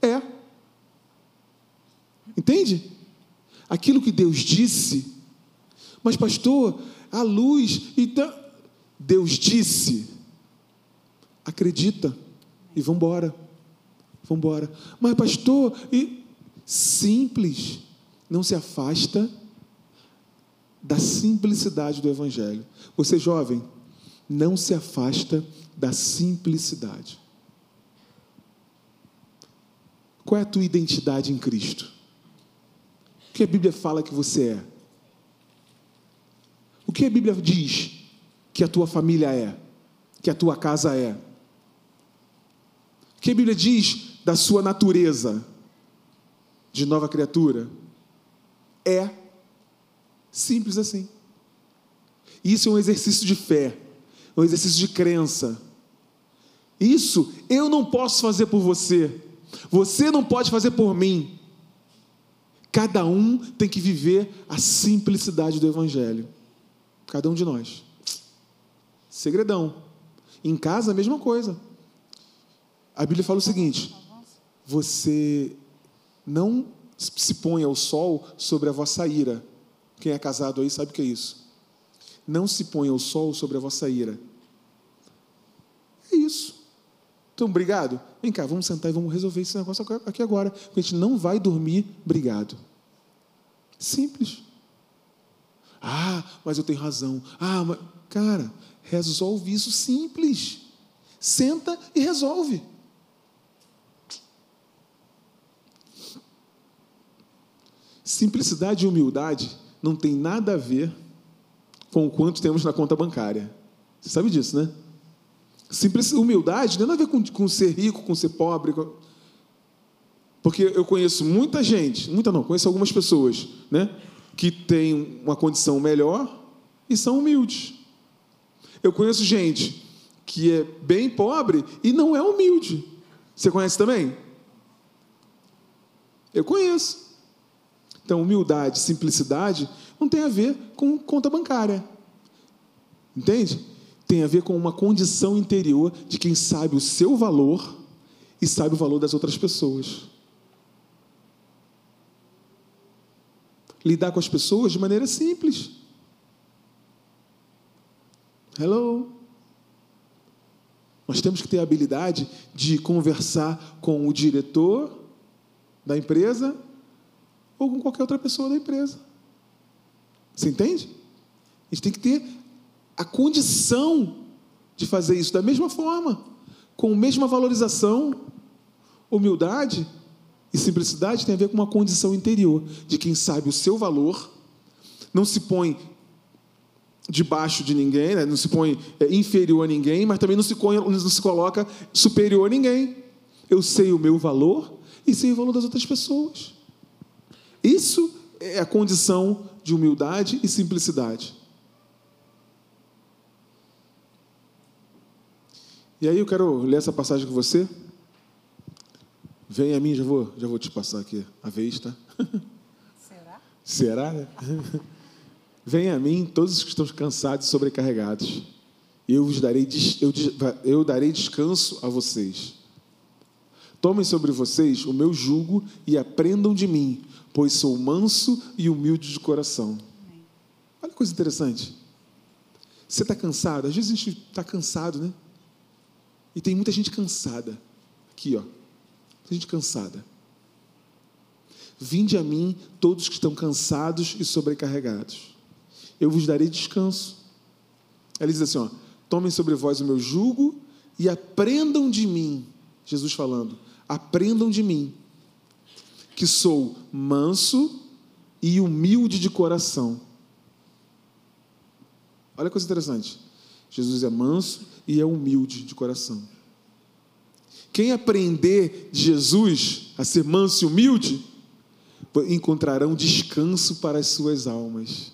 Speaker 2: é. Entende? Aquilo que Deus disse, mas pastor, a luz, então. Deus disse, acredita e. Vamos embora. Mas pastor, e simples, não se afasta da simplicidade do evangelho. Você jovem, não se afasta da simplicidade. Qual é a tua identidade em Cristo? O que a Bíblia fala que você é? O que a Bíblia diz que a tua família é? Que a tua casa é? O que a Bíblia diz da sua natureza de nova criatura? É simples assim. Isso é um exercício de fé, um exercício de crença. Isso eu não posso fazer por você. Você não pode fazer por mim. Cada um tem que viver a simplicidade do Evangelho. Cada um de nós. Segredão. Em casa, a mesma coisa. A Bíblia fala o seguinte: você não se põe ao sol sobre a vossa ira. Quem é casado aí sabe o que é isso. Não se põe ao sol sobre a vossa ira. É isso. Então, obrigado. Vem cá, vamos sentar e vamos resolver esse negócio aqui agora. Porque a gente não vai dormir brigado. Simples. Ah, mas eu tenho razão. Ah, mas. Cara, resolve isso simples. Senta e resolve. Simplicidade e humildade não tem nada a ver com o quanto temos na conta bancária. Você sabe disso, né? Simples, humildade não tem nada a ver com, com ser rico, com ser pobre. Com... Porque eu conheço muita gente, muita não, conheço algumas pessoas, né? Que têm uma condição melhor e são humildes. Eu conheço gente que é bem pobre e não é humilde. Você conhece também? Eu conheço. Então, humildade, simplicidade não tem a ver com conta bancária. Entende? tem a ver com uma condição interior de quem sabe o seu valor e sabe o valor das outras pessoas. Lidar com as pessoas de maneira simples. Hello. Nós temos que ter a habilidade de conversar com o diretor da empresa ou com qualquer outra pessoa da empresa. Você entende? A gente tem que ter a condição de fazer isso da mesma forma, com a mesma valorização, humildade e simplicidade tem a ver com uma condição interior de quem sabe o seu valor, não se põe debaixo de ninguém, né? não se põe é, inferior a ninguém, mas também não se, não se coloca superior a ninguém. Eu sei o meu valor e sei o valor das outras pessoas. Isso é a condição de humildade e simplicidade. E aí eu quero ler essa passagem com você. Vem a mim, já vou, já vou te passar aqui a vez, tá? Será? Será, né? Vem a mim todos os que estão cansados e sobrecarregados. Eu vos darei, eu, eu darei descanso a vocês. Tomem sobre vocês o meu jugo e aprendam de mim, pois sou manso e humilde de coração. Olha que coisa interessante. Você está cansado? Às vezes a gente está cansado, né? E tem muita gente cansada. Aqui, ó. Muita gente cansada. Vinde a mim, todos que estão cansados e sobrecarregados. Eu vos darei descanso. Ela diz assim: ó, tomem sobre vós o meu jugo e aprendam de mim. Jesus falando: aprendam de mim, que sou manso e humilde de coração. Olha que coisa interessante. Jesus é manso e é humilde de coração. Quem aprender de Jesus a ser manso e humilde, encontrarão descanso para as suas almas.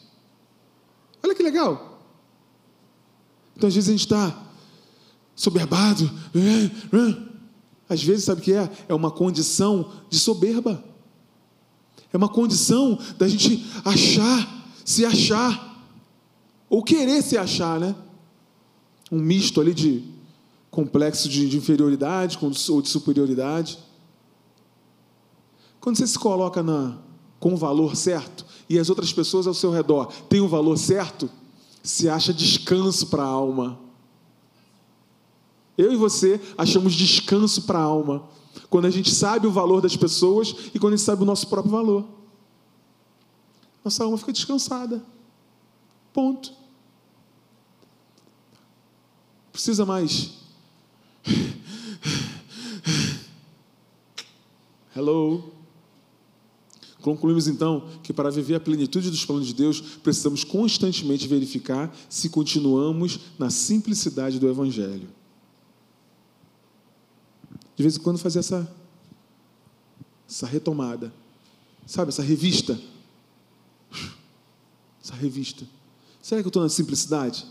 Speaker 2: Olha que legal. Então, às vezes, a gente está soberbado. Às vezes, sabe o que é? É uma condição de soberba. É uma condição da gente achar, se achar, ou querer se achar, né? Um misto ali de complexo de, de inferioridade ou de superioridade. Quando você se coloca na, com o valor certo e as outras pessoas ao seu redor têm o valor certo, se acha descanso para a alma. Eu e você achamos descanso para a alma quando a gente sabe o valor das pessoas e quando a gente sabe o nosso próprio valor. Nossa alma fica descansada. Ponto. Precisa mais. Hello. Concluímos então que para viver a plenitude dos planos de Deus, precisamos constantemente verificar se continuamos na simplicidade do Evangelho. De vez em quando fazer essa, essa retomada, sabe, essa revista. Essa revista. Será que eu estou na simplicidade?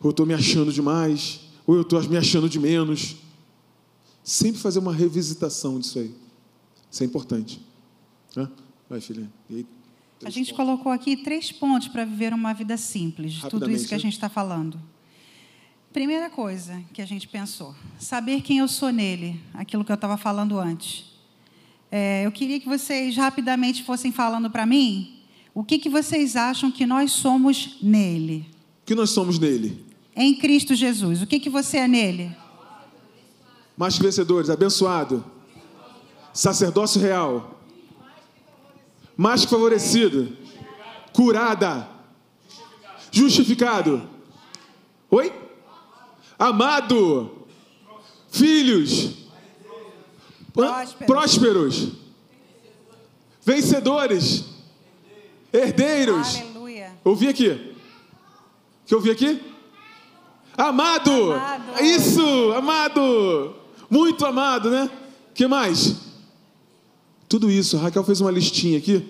Speaker 2: Ou eu estou me achando demais? Ou eu estou me achando de menos? Sempre fazer uma revisitação disso aí. Isso é importante. Vai, filha. Aí,
Speaker 1: a gente pontos. colocou aqui três pontos para viver uma vida simples, de tudo isso que a gente está falando. Primeira coisa que a gente pensou, saber quem eu sou nele, aquilo que eu estava falando antes. É, eu queria que vocês rapidamente fossem falando para mim o que, que vocês acham que nós somos nele.
Speaker 2: O que nós somos nele?
Speaker 1: Em Cristo Jesus. O que, que você é nele?
Speaker 2: Mais que vencedores, abençoado, sacerdócio real, mais que favorecido, curada, justificado. Oi? Amado, filhos, prósperos, prósperos vencedores, herdeiros.
Speaker 1: Aleluia.
Speaker 2: Ouvi aqui. que eu ouvi aqui? Amado. amado. Isso, amado. Muito amado, né? que mais? Tudo isso, a Raquel fez uma listinha aqui.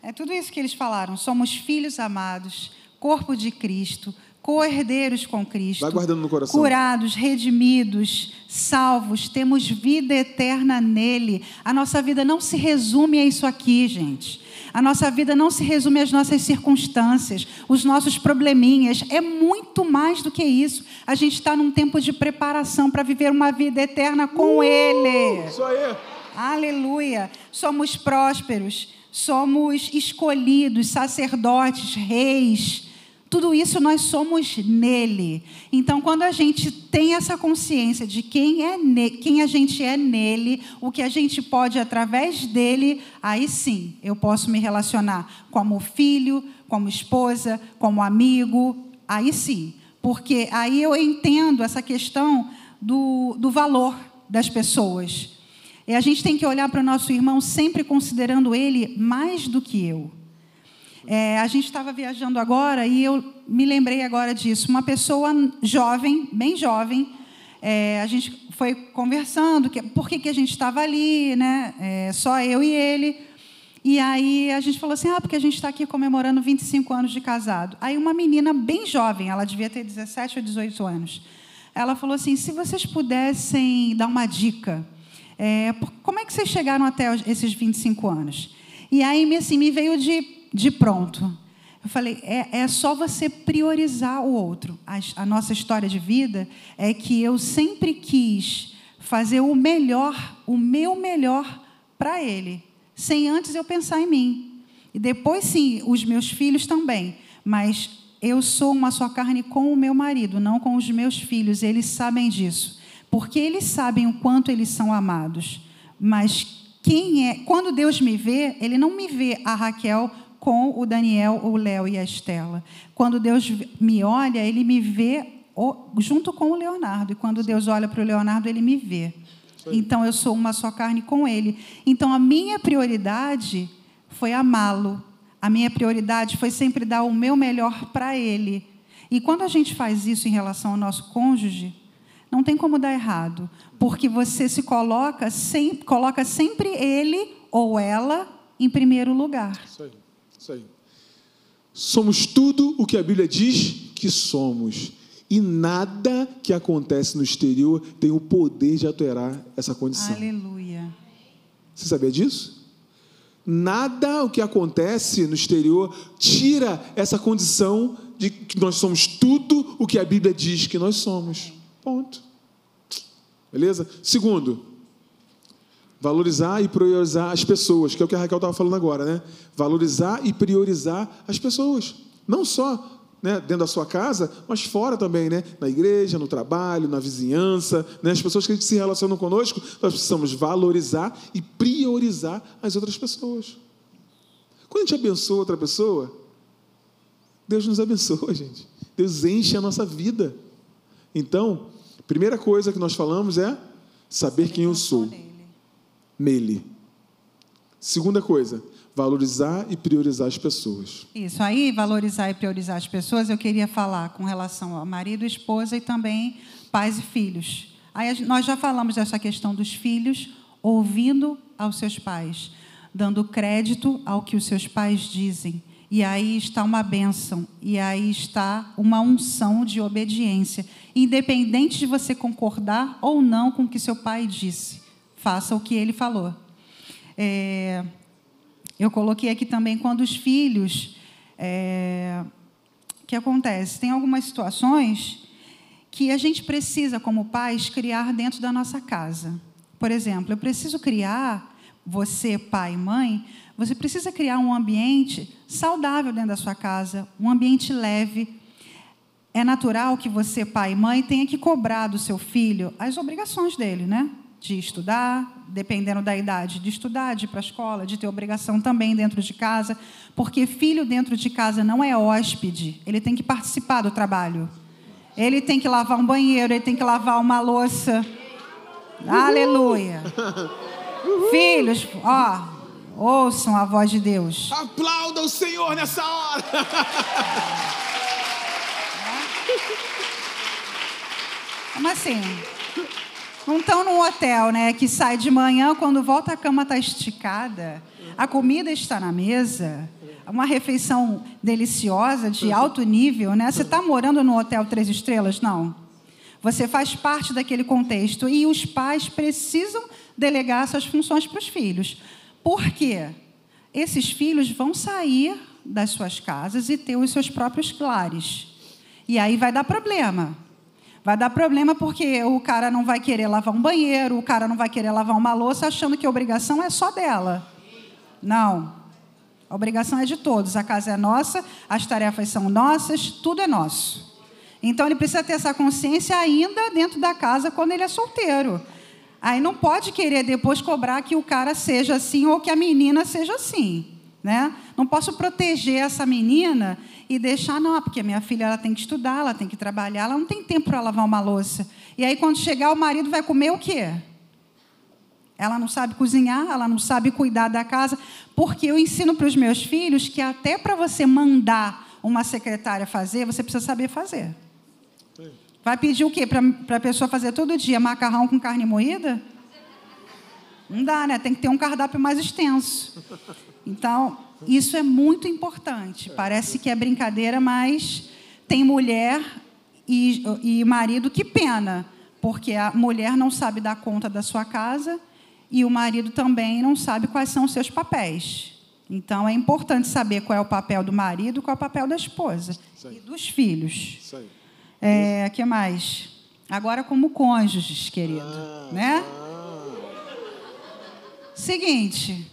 Speaker 1: É tudo isso que eles falaram. Somos filhos amados, corpo de Cristo, co-herdeiros com Cristo.
Speaker 2: Vai guardando no coração.
Speaker 1: Curados, redimidos, salvos, temos vida eterna nele. A nossa vida não se resume a isso aqui, gente. A nossa vida não se resume às nossas circunstâncias, os nossos probleminhas. É muito mais do que isso. A gente está num tempo de preparação para viver uma vida eterna com
Speaker 2: uh,
Speaker 1: Ele.
Speaker 2: Isso aí.
Speaker 1: Aleluia. Somos prósperos, somos escolhidos, sacerdotes, reis. Tudo isso nós somos nele. Então, quando a gente tem essa consciência de quem, é ne... quem a gente é nele, o que a gente pode através dele, aí sim eu posso me relacionar como filho, como esposa, como amigo, aí sim. Porque aí eu entendo essa questão do, do valor das pessoas. E a gente tem que olhar para o nosso irmão sempre considerando ele mais do que eu. É, a gente estava viajando agora e eu me lembrei agora disso. Uma pessoa jovem, bem jovem, é, a gente foi conversando, que, por que, que a gente estava ali, né? É, só eu e ele. E aí a gente falou assim: ah, porque a gente está aqui comemorando 25 anos de casado. Aí uma menina bem jovem, ela devia ter 17 ou 18 anos, ela falou assim: se vocês pudessem dar uma dica é, como é que vocês chegaram até esses 25 anos? E aí assim, me veio de, de pronto. Eu falei, é, é só você priorizar o outro. A, a nossa história de vida é que eu sempre quis fazer o melhor, o meu melhor para ele, sem antes eu pensar em mim. E depois, sim, os meus filhos também. Mas eu sou uma só carne com o meu marido, não com os meus filhos. Eles sabem disso porque eles sabem o quanto eles são amados. Mas quem é, quando Deus me vê, ele não me vê a Raquel com o Daniel, o Léo e a Estela. Quando Deus me olha, ele me vê junto com o Leonardo. E quando Deus olha para o Leonardo, ele me vê. Então eu sou uma só carne com ele. Então a minha prioridade foi amá-lo. A minha prioridade foi sempre dar o meu melhor para ele. E quando a gente faz isso em relação ao nosso cônjuge, não tem como dar errado, porque você se coloca, sem, coloca sempre ele ou ela em primeiro lugar.
Speaker 2: Isso aí, isso aí. somos tudo o que a Bíblia diz que somos. E nada que acontece no exterior tem o poder de alterar essa condição.
Speaker 1: Aleluia.
Speaker 2: Você sabia disso? Nada o que acontece no exterior tira essa condição de que nós somos tudo o que a Bíblia diz que nós somos. Ponto. Beleza? Segundo, valorizar e priorizar as pessoas, que é o que a Raquel estava falando agora, né? Valorizar e priorizar as pessoas. Não só né, dentro da sua casa, mas fora também, né? Na igreja, no trabalho, na vizinhança, né? As pessoas que se relacionam conosco, nós precisamos valorizar e priorizar as outras pessoas. Quando a gente abençoa outra pessoa, Deus nos abençoa, gente. Deus enche a nossa vida. Então, primeira coisa que nós falamos é saber quem eu sou. Nele. Segunda coisa, valorizar e priorizar as pessoas.
Speaker 1: Isso aí, valorizar e priorizar as pessoas, eu queria falar com relação ao marido, esposa e também pais e filhos. Aí nós já falamos dessa questão dos filhos ouvindo aos seus pais, dando crédito ao que os seus pais dizem. E aí está uma bênção, e aí está uma unção de obediência, independente de você concordar ou não com o que seu pai disse, faça o que ele falou. É, eu coloquei aqui também quando os filhos. É, que acontece? Tem algumas situações que a gente precisa, como pais, criar dentro da nossa casa. Por exemplo, eu preciso criar, você, pai e mãe, você precisa criar um ambiente saudável dentro da sua casa, um ambiente leve. É natural que você, pai e mãe, tenha que cobrar do seu filho as obrigações dele, né? De estudar, dependendo da idade, de estudar, de ir para a escola, de ter obrigação também dentro de casa, porque filho dentro de casa não é hóspede, ele tem que participar do trabalho. Ele tem que lavar um banheiro, ele tem que lavar uma louça. Uhul. Aleluia. Uhul. Filhos, ó, ouçam a voz de Deus.
Speaker 2: Aplauda o Senhor nessa hora.
Speaker 1: Como assim? Não estão num hotel, né? Que sai de manhã, quando volta a cama está esticada, a comida está na mesa, uma refeição deliciosa, de alto nível, né? Você está morando no hotel três estrelas? Não. Você faz parte daquele contexto e os pais precisam delegar essas funções para os filhos. Por quê? Esses filhos vão sair das suas casas e ter os seus próprios lares. E aí vai dar problema. Vai dar problema porque o cara não vai querer lavar um banheiro, o cara não vai querer lavar uma louça achando que a obrigação é só dela. Não. A obrigação é de todos. A casa é nossa, as tarefas são nossas, tudo é nosso. Então ele precisa ter essa consciência ainda dentro da casa quando ele é solteiro. Aí não pode querer depois cobrar que o cara seja assim ou que a menina seja assim. Né? Não posso proteger essa menina e deixar, não, porque a minha filha ela tem que estudar, ela tem que trabalhar, ela não tem tempo para lavar uma louça. E aí, quando chegar, o marido vai comer o quê? Ela não sabe cozinhar, ela não sabe cuidar da casa, porque eu ensino para os meus filhos que até para você mandar uma secretária fazer, você precisa saber fazer. Vai pedir o quê? Para a pessoa fazer todo dia macarrão com carne moída? Não dá, né? Tem que ter um cardápio mais extenso. Então, isso é muito importante. Parece que é brincadeira, mas tem mulher e, e marido que pena, porque a mulher não sabe dar conta da sua casa e o marido também não sabe quais são os seus papéis. Então, é importante saber qual é o papel do marido, qual é o papel da esposa e dos filhos. Isso aí. É, que mais? Agora como cônjuges, querido, ah, né? Ah. Seguinte,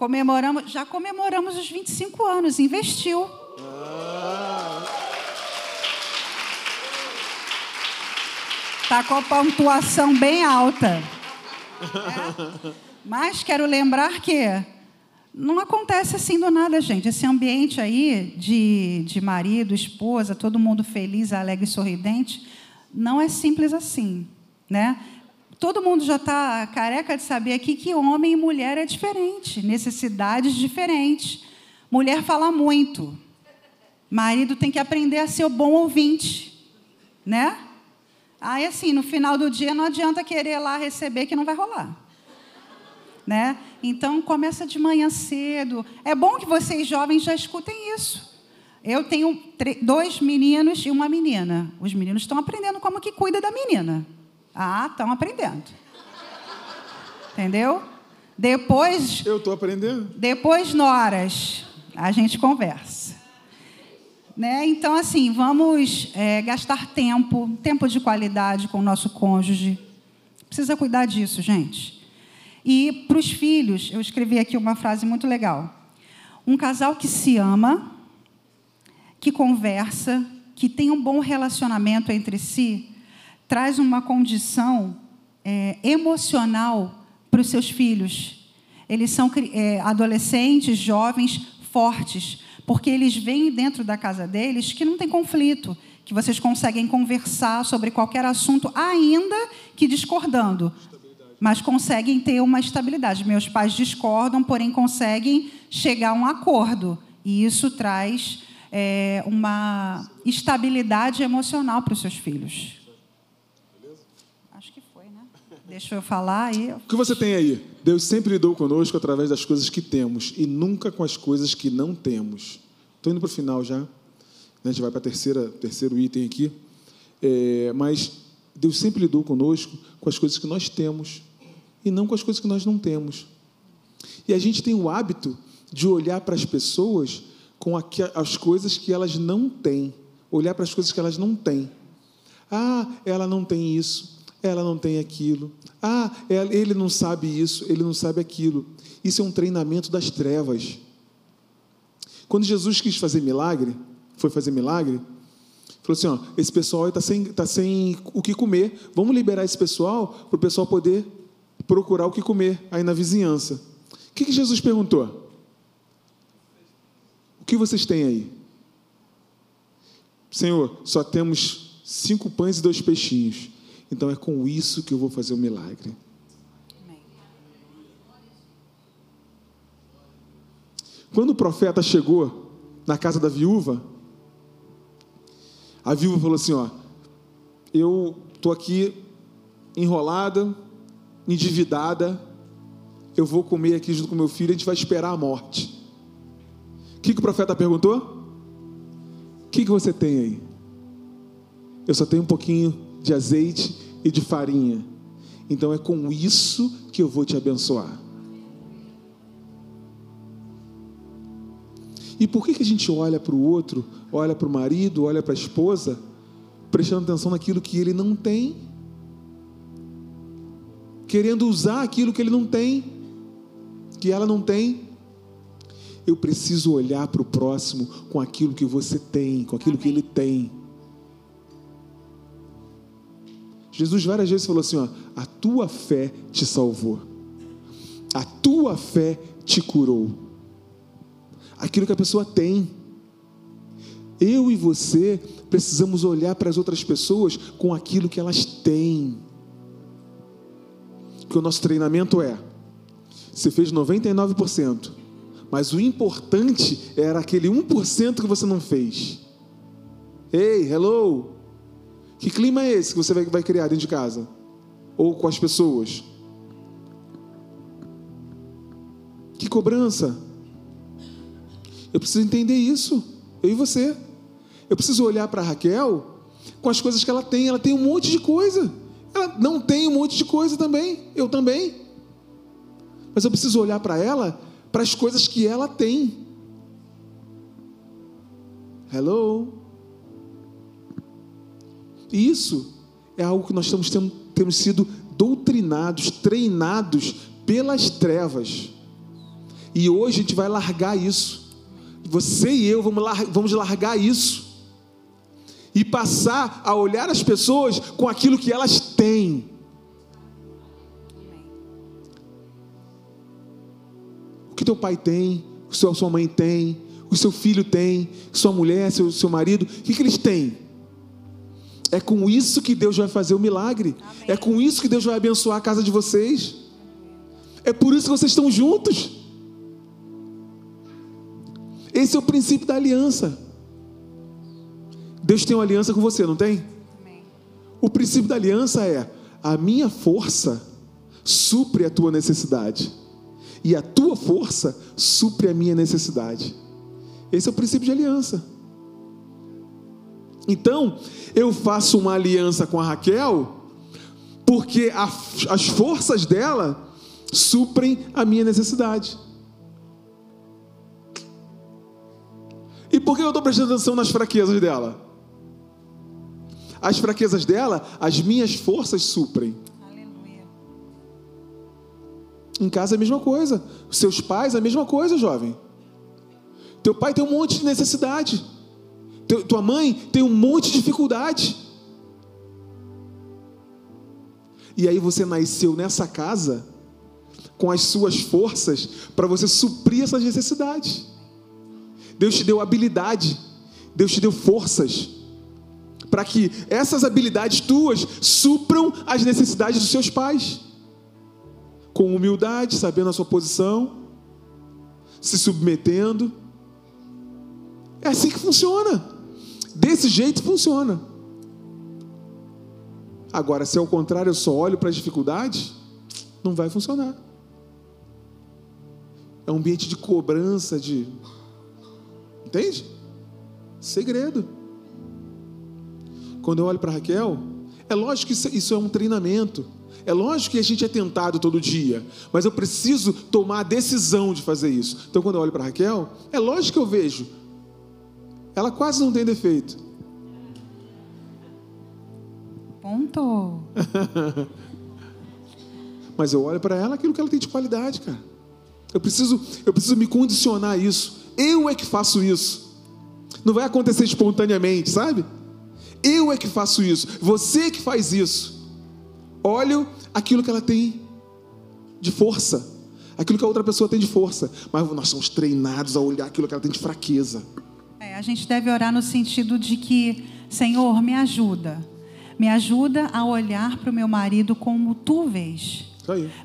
Speaker 1: Comemoramos, já comemoramos os 25 anos, investiu. Está com a pontuação bem alta. É? Mas quero lembrar que não acontece assim do nada, gente. Esse ambiente aí de, de marido, esposa, todo mundo feliz, alegre e sorridente, não é simples assim. Né? Todo mundo já está careca de saber aqui que homem e mulher é diferente, necessidades diferentes. Mulher fala muito. Marido tem que aprender a ser o bom ouvinte, né? Aí assim, no final do dia não adianta querer lá receber que não vai rolar. Né? Então começa de manhã cedo. É bom que vocês jovens já escutem isso. Eu tenho dois meninos e uma menina. Os meninos estão aprendendo como que cuida da menina. Ah, estão aprendendo. Entendeu? Depois.
Speaker 2: Eu estou aprendendo.
Speaker 1: Depois, noras, a gente conversa. Né? Então, assim, vamos é, gastar tempo, tempo de qualidade com o nosso cônjuge. Precisa cuidar disso, gente. E para os filhos, eu escrevi aqui uma frase muito legal. Um casal que se ama, que conversa, que tem um bom relacionamento entre si, traz uma condição é, emocional para os seus filhos. Eles são é, adolescentes, jovens, fortes, porque eles veem dentro da casa deles que não tem conflito, que vocês conseguem conversar sobre qualquer assunto, ainda que discordando, mas conseguem ter uma estabilidade. Meus pais discordam, porém conseguem chegar a um acordo, e isso traz é, uma estabilidade emocional para os seus filhos. Acho que foi, né? Deixa eu falar aí.
Speaker 2: O que você tem aí? Deus sempre lidou conosco através das coisas que temos e nunca com as coisas que não temos. Estou indo para o final já. A gente vai para o terceiro item aqui. É, mas Deus sempre lidou conosco com as coisas que nós temos e não com as coisas que nós não temos. E a gente tem o hábito de olhar para as pessoas com as coisas que elas não têm, olhar para as coisas que elas não têm. Ah, ela não tem isso, ela não tem aquilo. Ah, ele não sabe isso, ele não sabe aquilo. Isso é um treinamento das trevas. Quando Jesus quis fazer milagre, foi fazer milagre, falou assim: ó, esse pessoal está sem, tá sem o que comer, vamos liberar esse pessoal para o pessoal poder procurar o que comer aí na vizinhança. O que, que Jesus perguntou? que vocês têm aí? Senhor, só temos cinco pães e dois peixinhos. Então é com isso que eu vou fazer o milagre. Quando o profeta chegou na casa da viúva, a viúva falou assim: Ó, eu estou aqui enrolada, endividada, eu vou comer aqui junto com meu filho, a gente vai esperar a morte. O que, que o profeta perguntou? O que, que você tem aí? Eu só tenho um pouquinho de azeite e de farinha. Então é com isso que eu vou te abençoar. E por que, que a gente olha para o outro, olha para o marido, olha para a esposa, prestando atenção naquilo que ele não tem, querendo usar aquilo que ele não tem, que ela não tem? Eu preciso olhar para o próximo com aquilo que você tem, com aquilo que ele tem. Jesus várias vezes falou assim: ó, a tua fé te salvou, a tua fé te curou. Aquilo que a pessoa tem. Eu e você precisamos olhar para as outras pessoas com aquilo que elas têm. Que o nosso treinamento é: você fez 99%, mas o importante era aquele 1% que você não fez. Ei, hello! Que clima é esse que você vai criar dentro de casa? Ou com as pessoas? Que cobrança! Eu preciso entender isso, eu e você. Eu preciso olhar para Raquel com as coisas que ela tem. Ela tem um monte de coisa. Ela não tem um monte de coisa também. Eu também. Mas eu preciso olhar para ela para as coisas que ela tem. Hello? Isso é algo que nós estamos tendo, temos sido doutrinados, treinados pelas trevas. E hoje a gente vai largar isso. Você e eu vamos, lar vamos largar isso. E passar a olhar as pessoas com aquilo que elas têm. que teu pai tem, o seu, sua mãe tem, o seu filho tem, sua mulher, seu, seu marido, o que, que eles têm? É com isso que Deus vai fazer o milagre. Amém. É com isso que Deus vai abençoar a casa de vocês. É por isso que vocês estão juntos. Esse é o princípio da aliança. Deus tem uma aliança com você, não tem? Amém. O princípio da aliança é: a minha força supre a tua necessidade e a tua força supre a minha necessidade. Esse é o princípio de aliança. Então, eu faço uma aliança com a Raquel, porque a, as forças dela suprem a minha necessidade. E por que eu estou prestando atenção nas fraquezas dela? As fraquezas dela, as minhas forças suprem.
Speaker 1: Aleluia.
Speaker 2: Em casa é a mesma coisa. Seus pais, a mesma coisa, jovem. Teu pai tem um monte de necessidade. Tua mãe tem um monte de dificuldade. E aí você nasceu nessa casa com as suas forças para você suprir essas necessidades. Deus te deu habilidade, Deus te deu forças para que essas habilidades tuas supram as necessidades dos seus pais. Com humildade, sabendo a sua posição, se submetendo. É assim que funciona. Desse jeito funciona. Agora, se ao contrário eu só olho para as dificuldades, não vai funcionar. É um ambiente de cobrança, de. Entende? Segredo. Quando eu olho para Raquel, é lógico que isso é um treinamento. É lógico que a gente é tentado todo dia, mas eu preciso tomar a decisão de fazer isso. Então, quando eu olho para Raquel, é lógico que eu vejo. Ela quase não tem defeito.
Speaker 1: Ponto.
Speaker 2: mas eu olho para ela aquilo que ela tem de qualidade, cara. Eu preciso, eu preciso me condicionar a isso. Eu é que faço isso. Não vai acontecer espontaneamente, sabe? Eu é que faço isso. Você é que faz isso. Olho aquilo que ela tem de força. Aquilo que a outra pessoa tem de força. Mas nós somos treinados a olhar aquilo que ela tem de fraqueza.
Speaker 1: É, a gente deve orar no sentido de que, Senhor, me ajuda. Me ajuda a olhar para o meu marido como tu vês.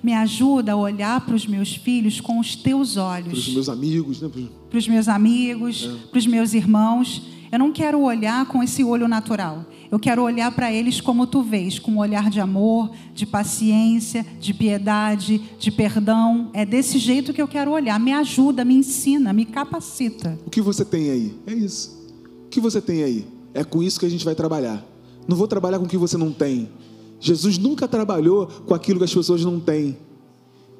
Speaker 1: Me ajuda a olhar para os meus filhos com os teus olhos. Para
Speaker 2: os meus amigos, né?
Speaker 1: Para os meus amigos, é. para os meus irmãos. Eu não quero olhar com esse olho natural. Eu quero olhar para eles como tu vês, com um olhar de amor, de paciência, de piedade, de perdão. É desse jeito que eu quero olhar. Me ajuda, me ensina, me capacita.
Speaker 2: O que você tem aí? É isso. O que você tem aí? É com isso que a gente vai trabalhar. Não vou trabalhar com o que você não tem. Jesus nunca trabalhou com aquilo que as pessoas não têm.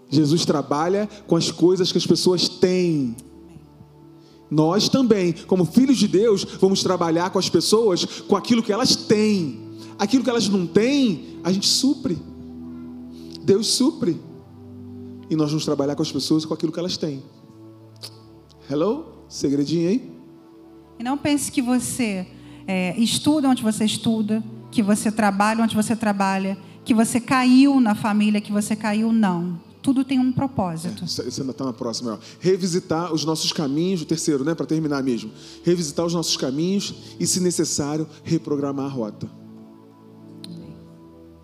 Speaker 2: Jesus trabalha com as coisas que as pessoas têm. Nós também, como filhos de Deus, vamos trabalhar com as pessoas com aquilo que elas têm. Aquilo que elas não têm, a gente supre. Deus supre. E nós vamos trabalhar com as pessoas com aquilo que elas têm. Hello? Segredinho aí?
Speaker 1: E não pense que você é, estuda onde você estuda, que você trabalha onde você trabalha, que você caiu na família que você caiu, não. Tudo tem um propósito.
Speaker 2: Você ainda está na próxima. Revisitar os nossos caminhos, o terceiro, né? Para terminar mesmo. Revisitar os nossos caminhos e, se necessário, reprogramar a rota.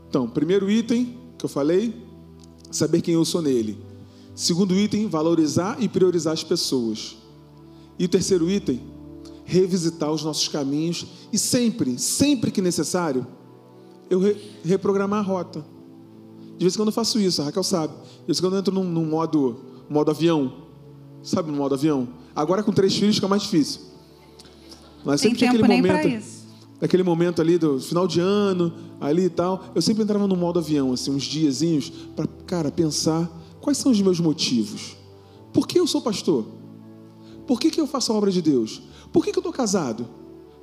Speaker 2: Então, primeiro item que eu falei, saber quem eu sou nele. Segundo item, valorizar e priorizar as pessoas. E o terceiro item, revisitar os nossos caminhos e sempre, sempre que necessário, eu re reprogramar a rota. De vez em quando eu faço isso, a Raquel sabe. De vez em quando eu entro num, num modo, modo avião. Sabe no modo avião? Agora com três filhos fica mais difícil.
Speaker 1: Mas sempre Tem tempo aquele momento,
Speaker 2: aquele momento ali do final de ano, ali e tal, eu sempre entrava no modo avião, assim, uns diazinhos, para, cara, pensar quais são os meus motivos. Por que eu sou pastor? Por que, que eu faço a obra de Deus? Por que, que eu estou casado?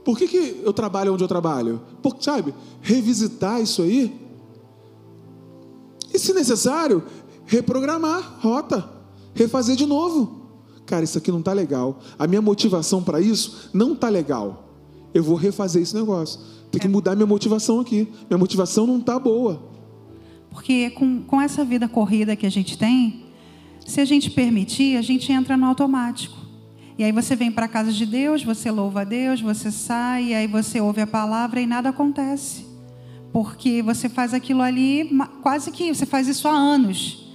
Speaker 2: Por que, que eu trabalho onde eu trabalho? Por, sabe, revisitar isso aí. E, se necessário, reprogramar rota, refazer de novo. Cara, isso aqui não está legal. A minha motivação para isso não está legal. Eu vou refazer esse negócio. Tem que é. mudar minha motivação aqui. Minha motivação não está boa.
Speaker 1: Porque com, com essa vida corrida que a gente tem, se a gente permitir, a gente entra no automático. E aí você vem para a casa de Deus, você louva a Deus, você sai, e aí você ouve a palavra e nada acontece. Porque você faz aquilo ali, quase que você faz isso há anos.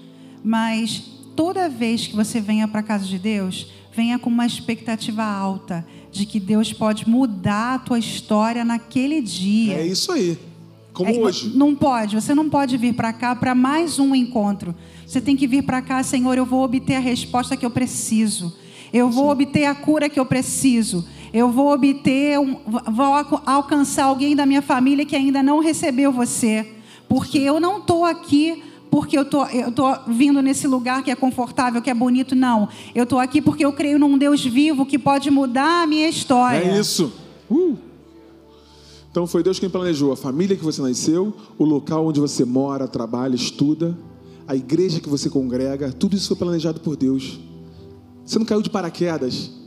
Speaker 1: Mas toda vez que você venha para a casa de Deus, venha com uma expectativa alta de que Deus pode mudar a tua história naquele dia.
Speaker 2: É isso aí. Como é, hoje.
Speaker 1: Não pode, você não pode vir para cá para mais um encontro. Você tem que vir para cá, Senhor, eu vou obter a resposta que eu preciso. Eu vou Sim. obter a cura que eu preciso. Eu vou obter, um, vou alcançar alguém da minha família que ainda não recebeu você. Porque eu não estou aqui porque eu tô, tô vindo nesse lugar que é confortável, que é bonito. Não. Eu estou aqui porque eu creio num Deus vivo que pode mudar a minha história.
Speaker 2: É isso. Uh. Então foi Deus quem planejou a família que você nasceu, o local onde você mora, trabalha, estuda, a igreja que você congrega, tudo isso foi planejado por Deus. Você não caiu de paraquedas.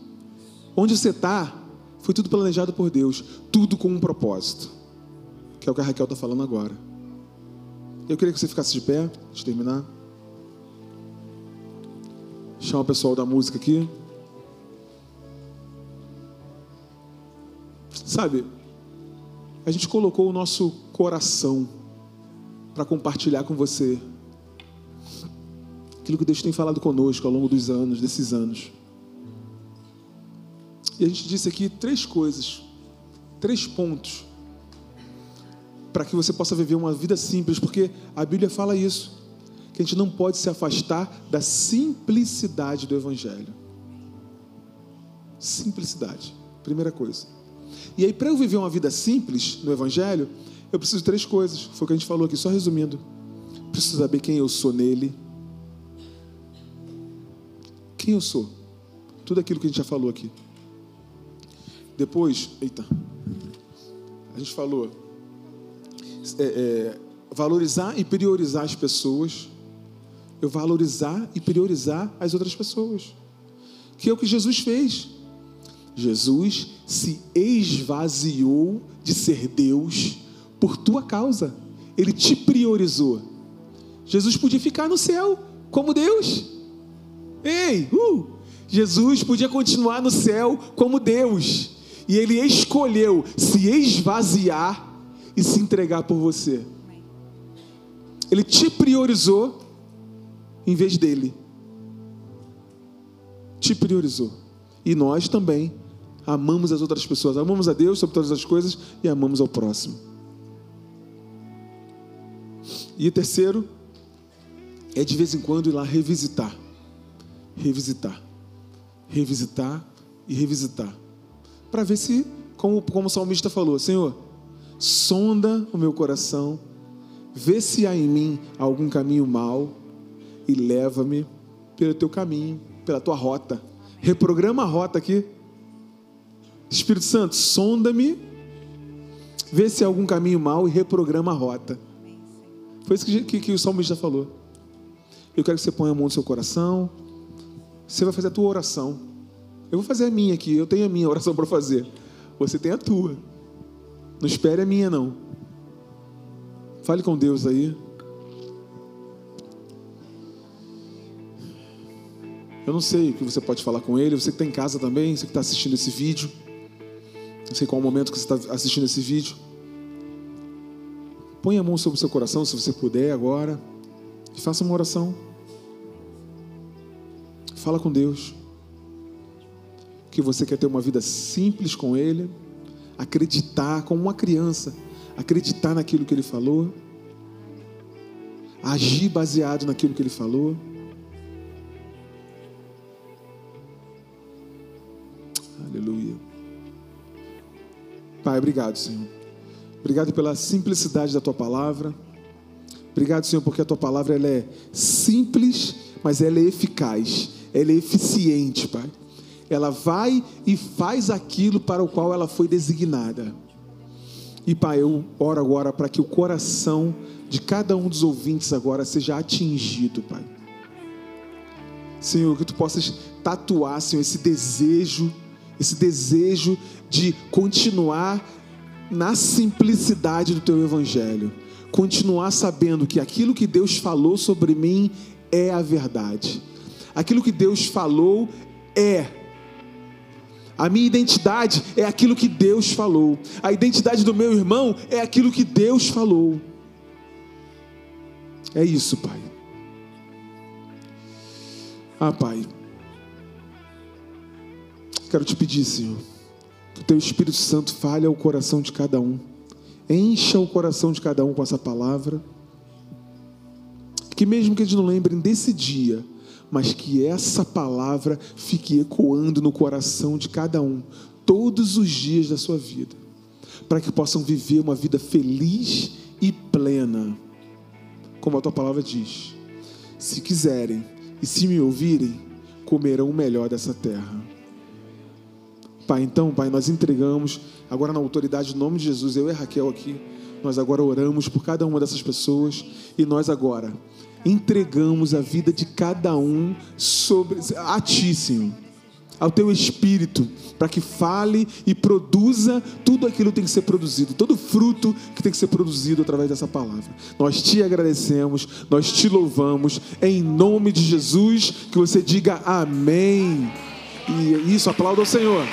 Speaker 2: Onde você está, foi tudo planejado por Deus, tudo com um propósito, que é o que a Raquel está falando agora. Eu queria que você ficasse de pé, antes de terminar. Chama o pessoal da música aqui. Sabe, a gente colocou o nosso coração para compartilhar com você aquilo que Deus tem falado conosco ao longo dos anos, desses anos. E a gente disse aqui três coisas, três pontos para que você possa viver uma vida simples, porque a Bíblia fala isso, que a gente não pode se afastar da simplicidade do Evangelho. Simplicidade, primeira coisa. E aí, para eu viver uma vida simples no Evangelho, eu preciso de três coisas. Foi o que a gente falou aqui, só resumindo. Preciso saber quem eu sou nele. Quem eu sou. Tudo aquilo que a gente já falou aqui. Depois, eita, a gente falou é, é, valorizar e priorizar as pessoas, eu valorizar e priorizar as outras pessoas, que é o que Jesus fez. Jesus se esvaziou de ser Deus por tua causa. Ele te priorizou. Jesus podia ficar no céu como Deus. Ei, uh, Jesus podia continuar no céu como Deus. E ele escolheu se esvaziar e se entregar por você. Ele te priorizou em vez dele. Te priorizou. E nós também amamos as outras pessoas. Amamos a Deus sobre todas as coisas e amamos ao próximo. E terceiro é de vez em quando ir lá revisitar. Revisitar. Revisitar e revisitar. Para ver se, como, como o salmista falou, Senhor, sonda o meu coração, vê se há em mim algum caminho mau e leva-me pelo teu caminho, pela tua rota. Reprograma a rota aqui. Espírito Santo, sonda-me, vê se há algum caminho mau e reprograma a rota. Foi isso que, que, que o salmista falou. Eu quero que você ponha a mão no seu coração. Você vai fazer a tua oração. Eu vou fazer a minha aqui. Eu tenho a minha oração para fazer. Você tem a tua. Não espere a minha, não. Fale com Deus aí. Eu não sei o que você pode falar com ele. Você que está em casa também, você que está assistindo esse vídeo. Não sei qual o momento que você está assistindo esse vídeo. Põe a mão sobre o seu coração, se você puder agora. E faça uma oração. Fala com Deus. Que você quer ter uma vida simples com Ele acreditar como uma criança, acreditar naquilo que ele falou, agir baseado naquilo que ele falou. Aleluia. Pai, obrigado, Senhor. Obrigado pela simplicidade da tua palavra. Obrigado, Senhor, porque a tua palavra ela é simples, mas ela é eficaz, ela é eficiente, Pai ela vai e faz aquilo para o qual ela foi designada. E Pai, eu oro agora para que o coração de cada um dos ouvintes agora seja atingido, Pai. Senhor, que tu possas tatuar, Senhor, esse desejo, esse desejo de continuar na simplicidade do teu evangelho, continuar sabendo que aquilo que Deus falou sobre mim é a verdade. Aquilo que Deus falou é a minha identidade é aquilo que Deus falou. A identidade do meu irmão é aquilo que Deus falou. É isso, Pai. Ah, Pai. Quero te pedir, Senhor, que o Teu Espírito Santo fale ao coração de cada um. Encha o coração de cada um com essa palavra. Que mesmo que eles não lembrem desse dia, mas que essa palavra fique ecoando no coração de cada um todos os dias da sua vida, para que possam viver uma vida feliz e plena, como a tua palavra diz. Se quiserem e se me ouvirem, comerão o melhor dessa terra. Pai, então, Pai, nós entregamos agora na autoridade, em nome de Jesus, eu e Raquel aqui, nós agora oramos por cada uma dessas pessoas e nós agora entregamos a vida de cada um sobre a Ti, Senhor ao teu espírito, para que fale e produza tudo aquilo que tem que ser produzido, todo fruto que tem que ser produzido através dessa palavra. Nós te agradecemos, nós te louvamos, em nome de Jesus, que você diga amém. E isso, aplauda ao Senhor.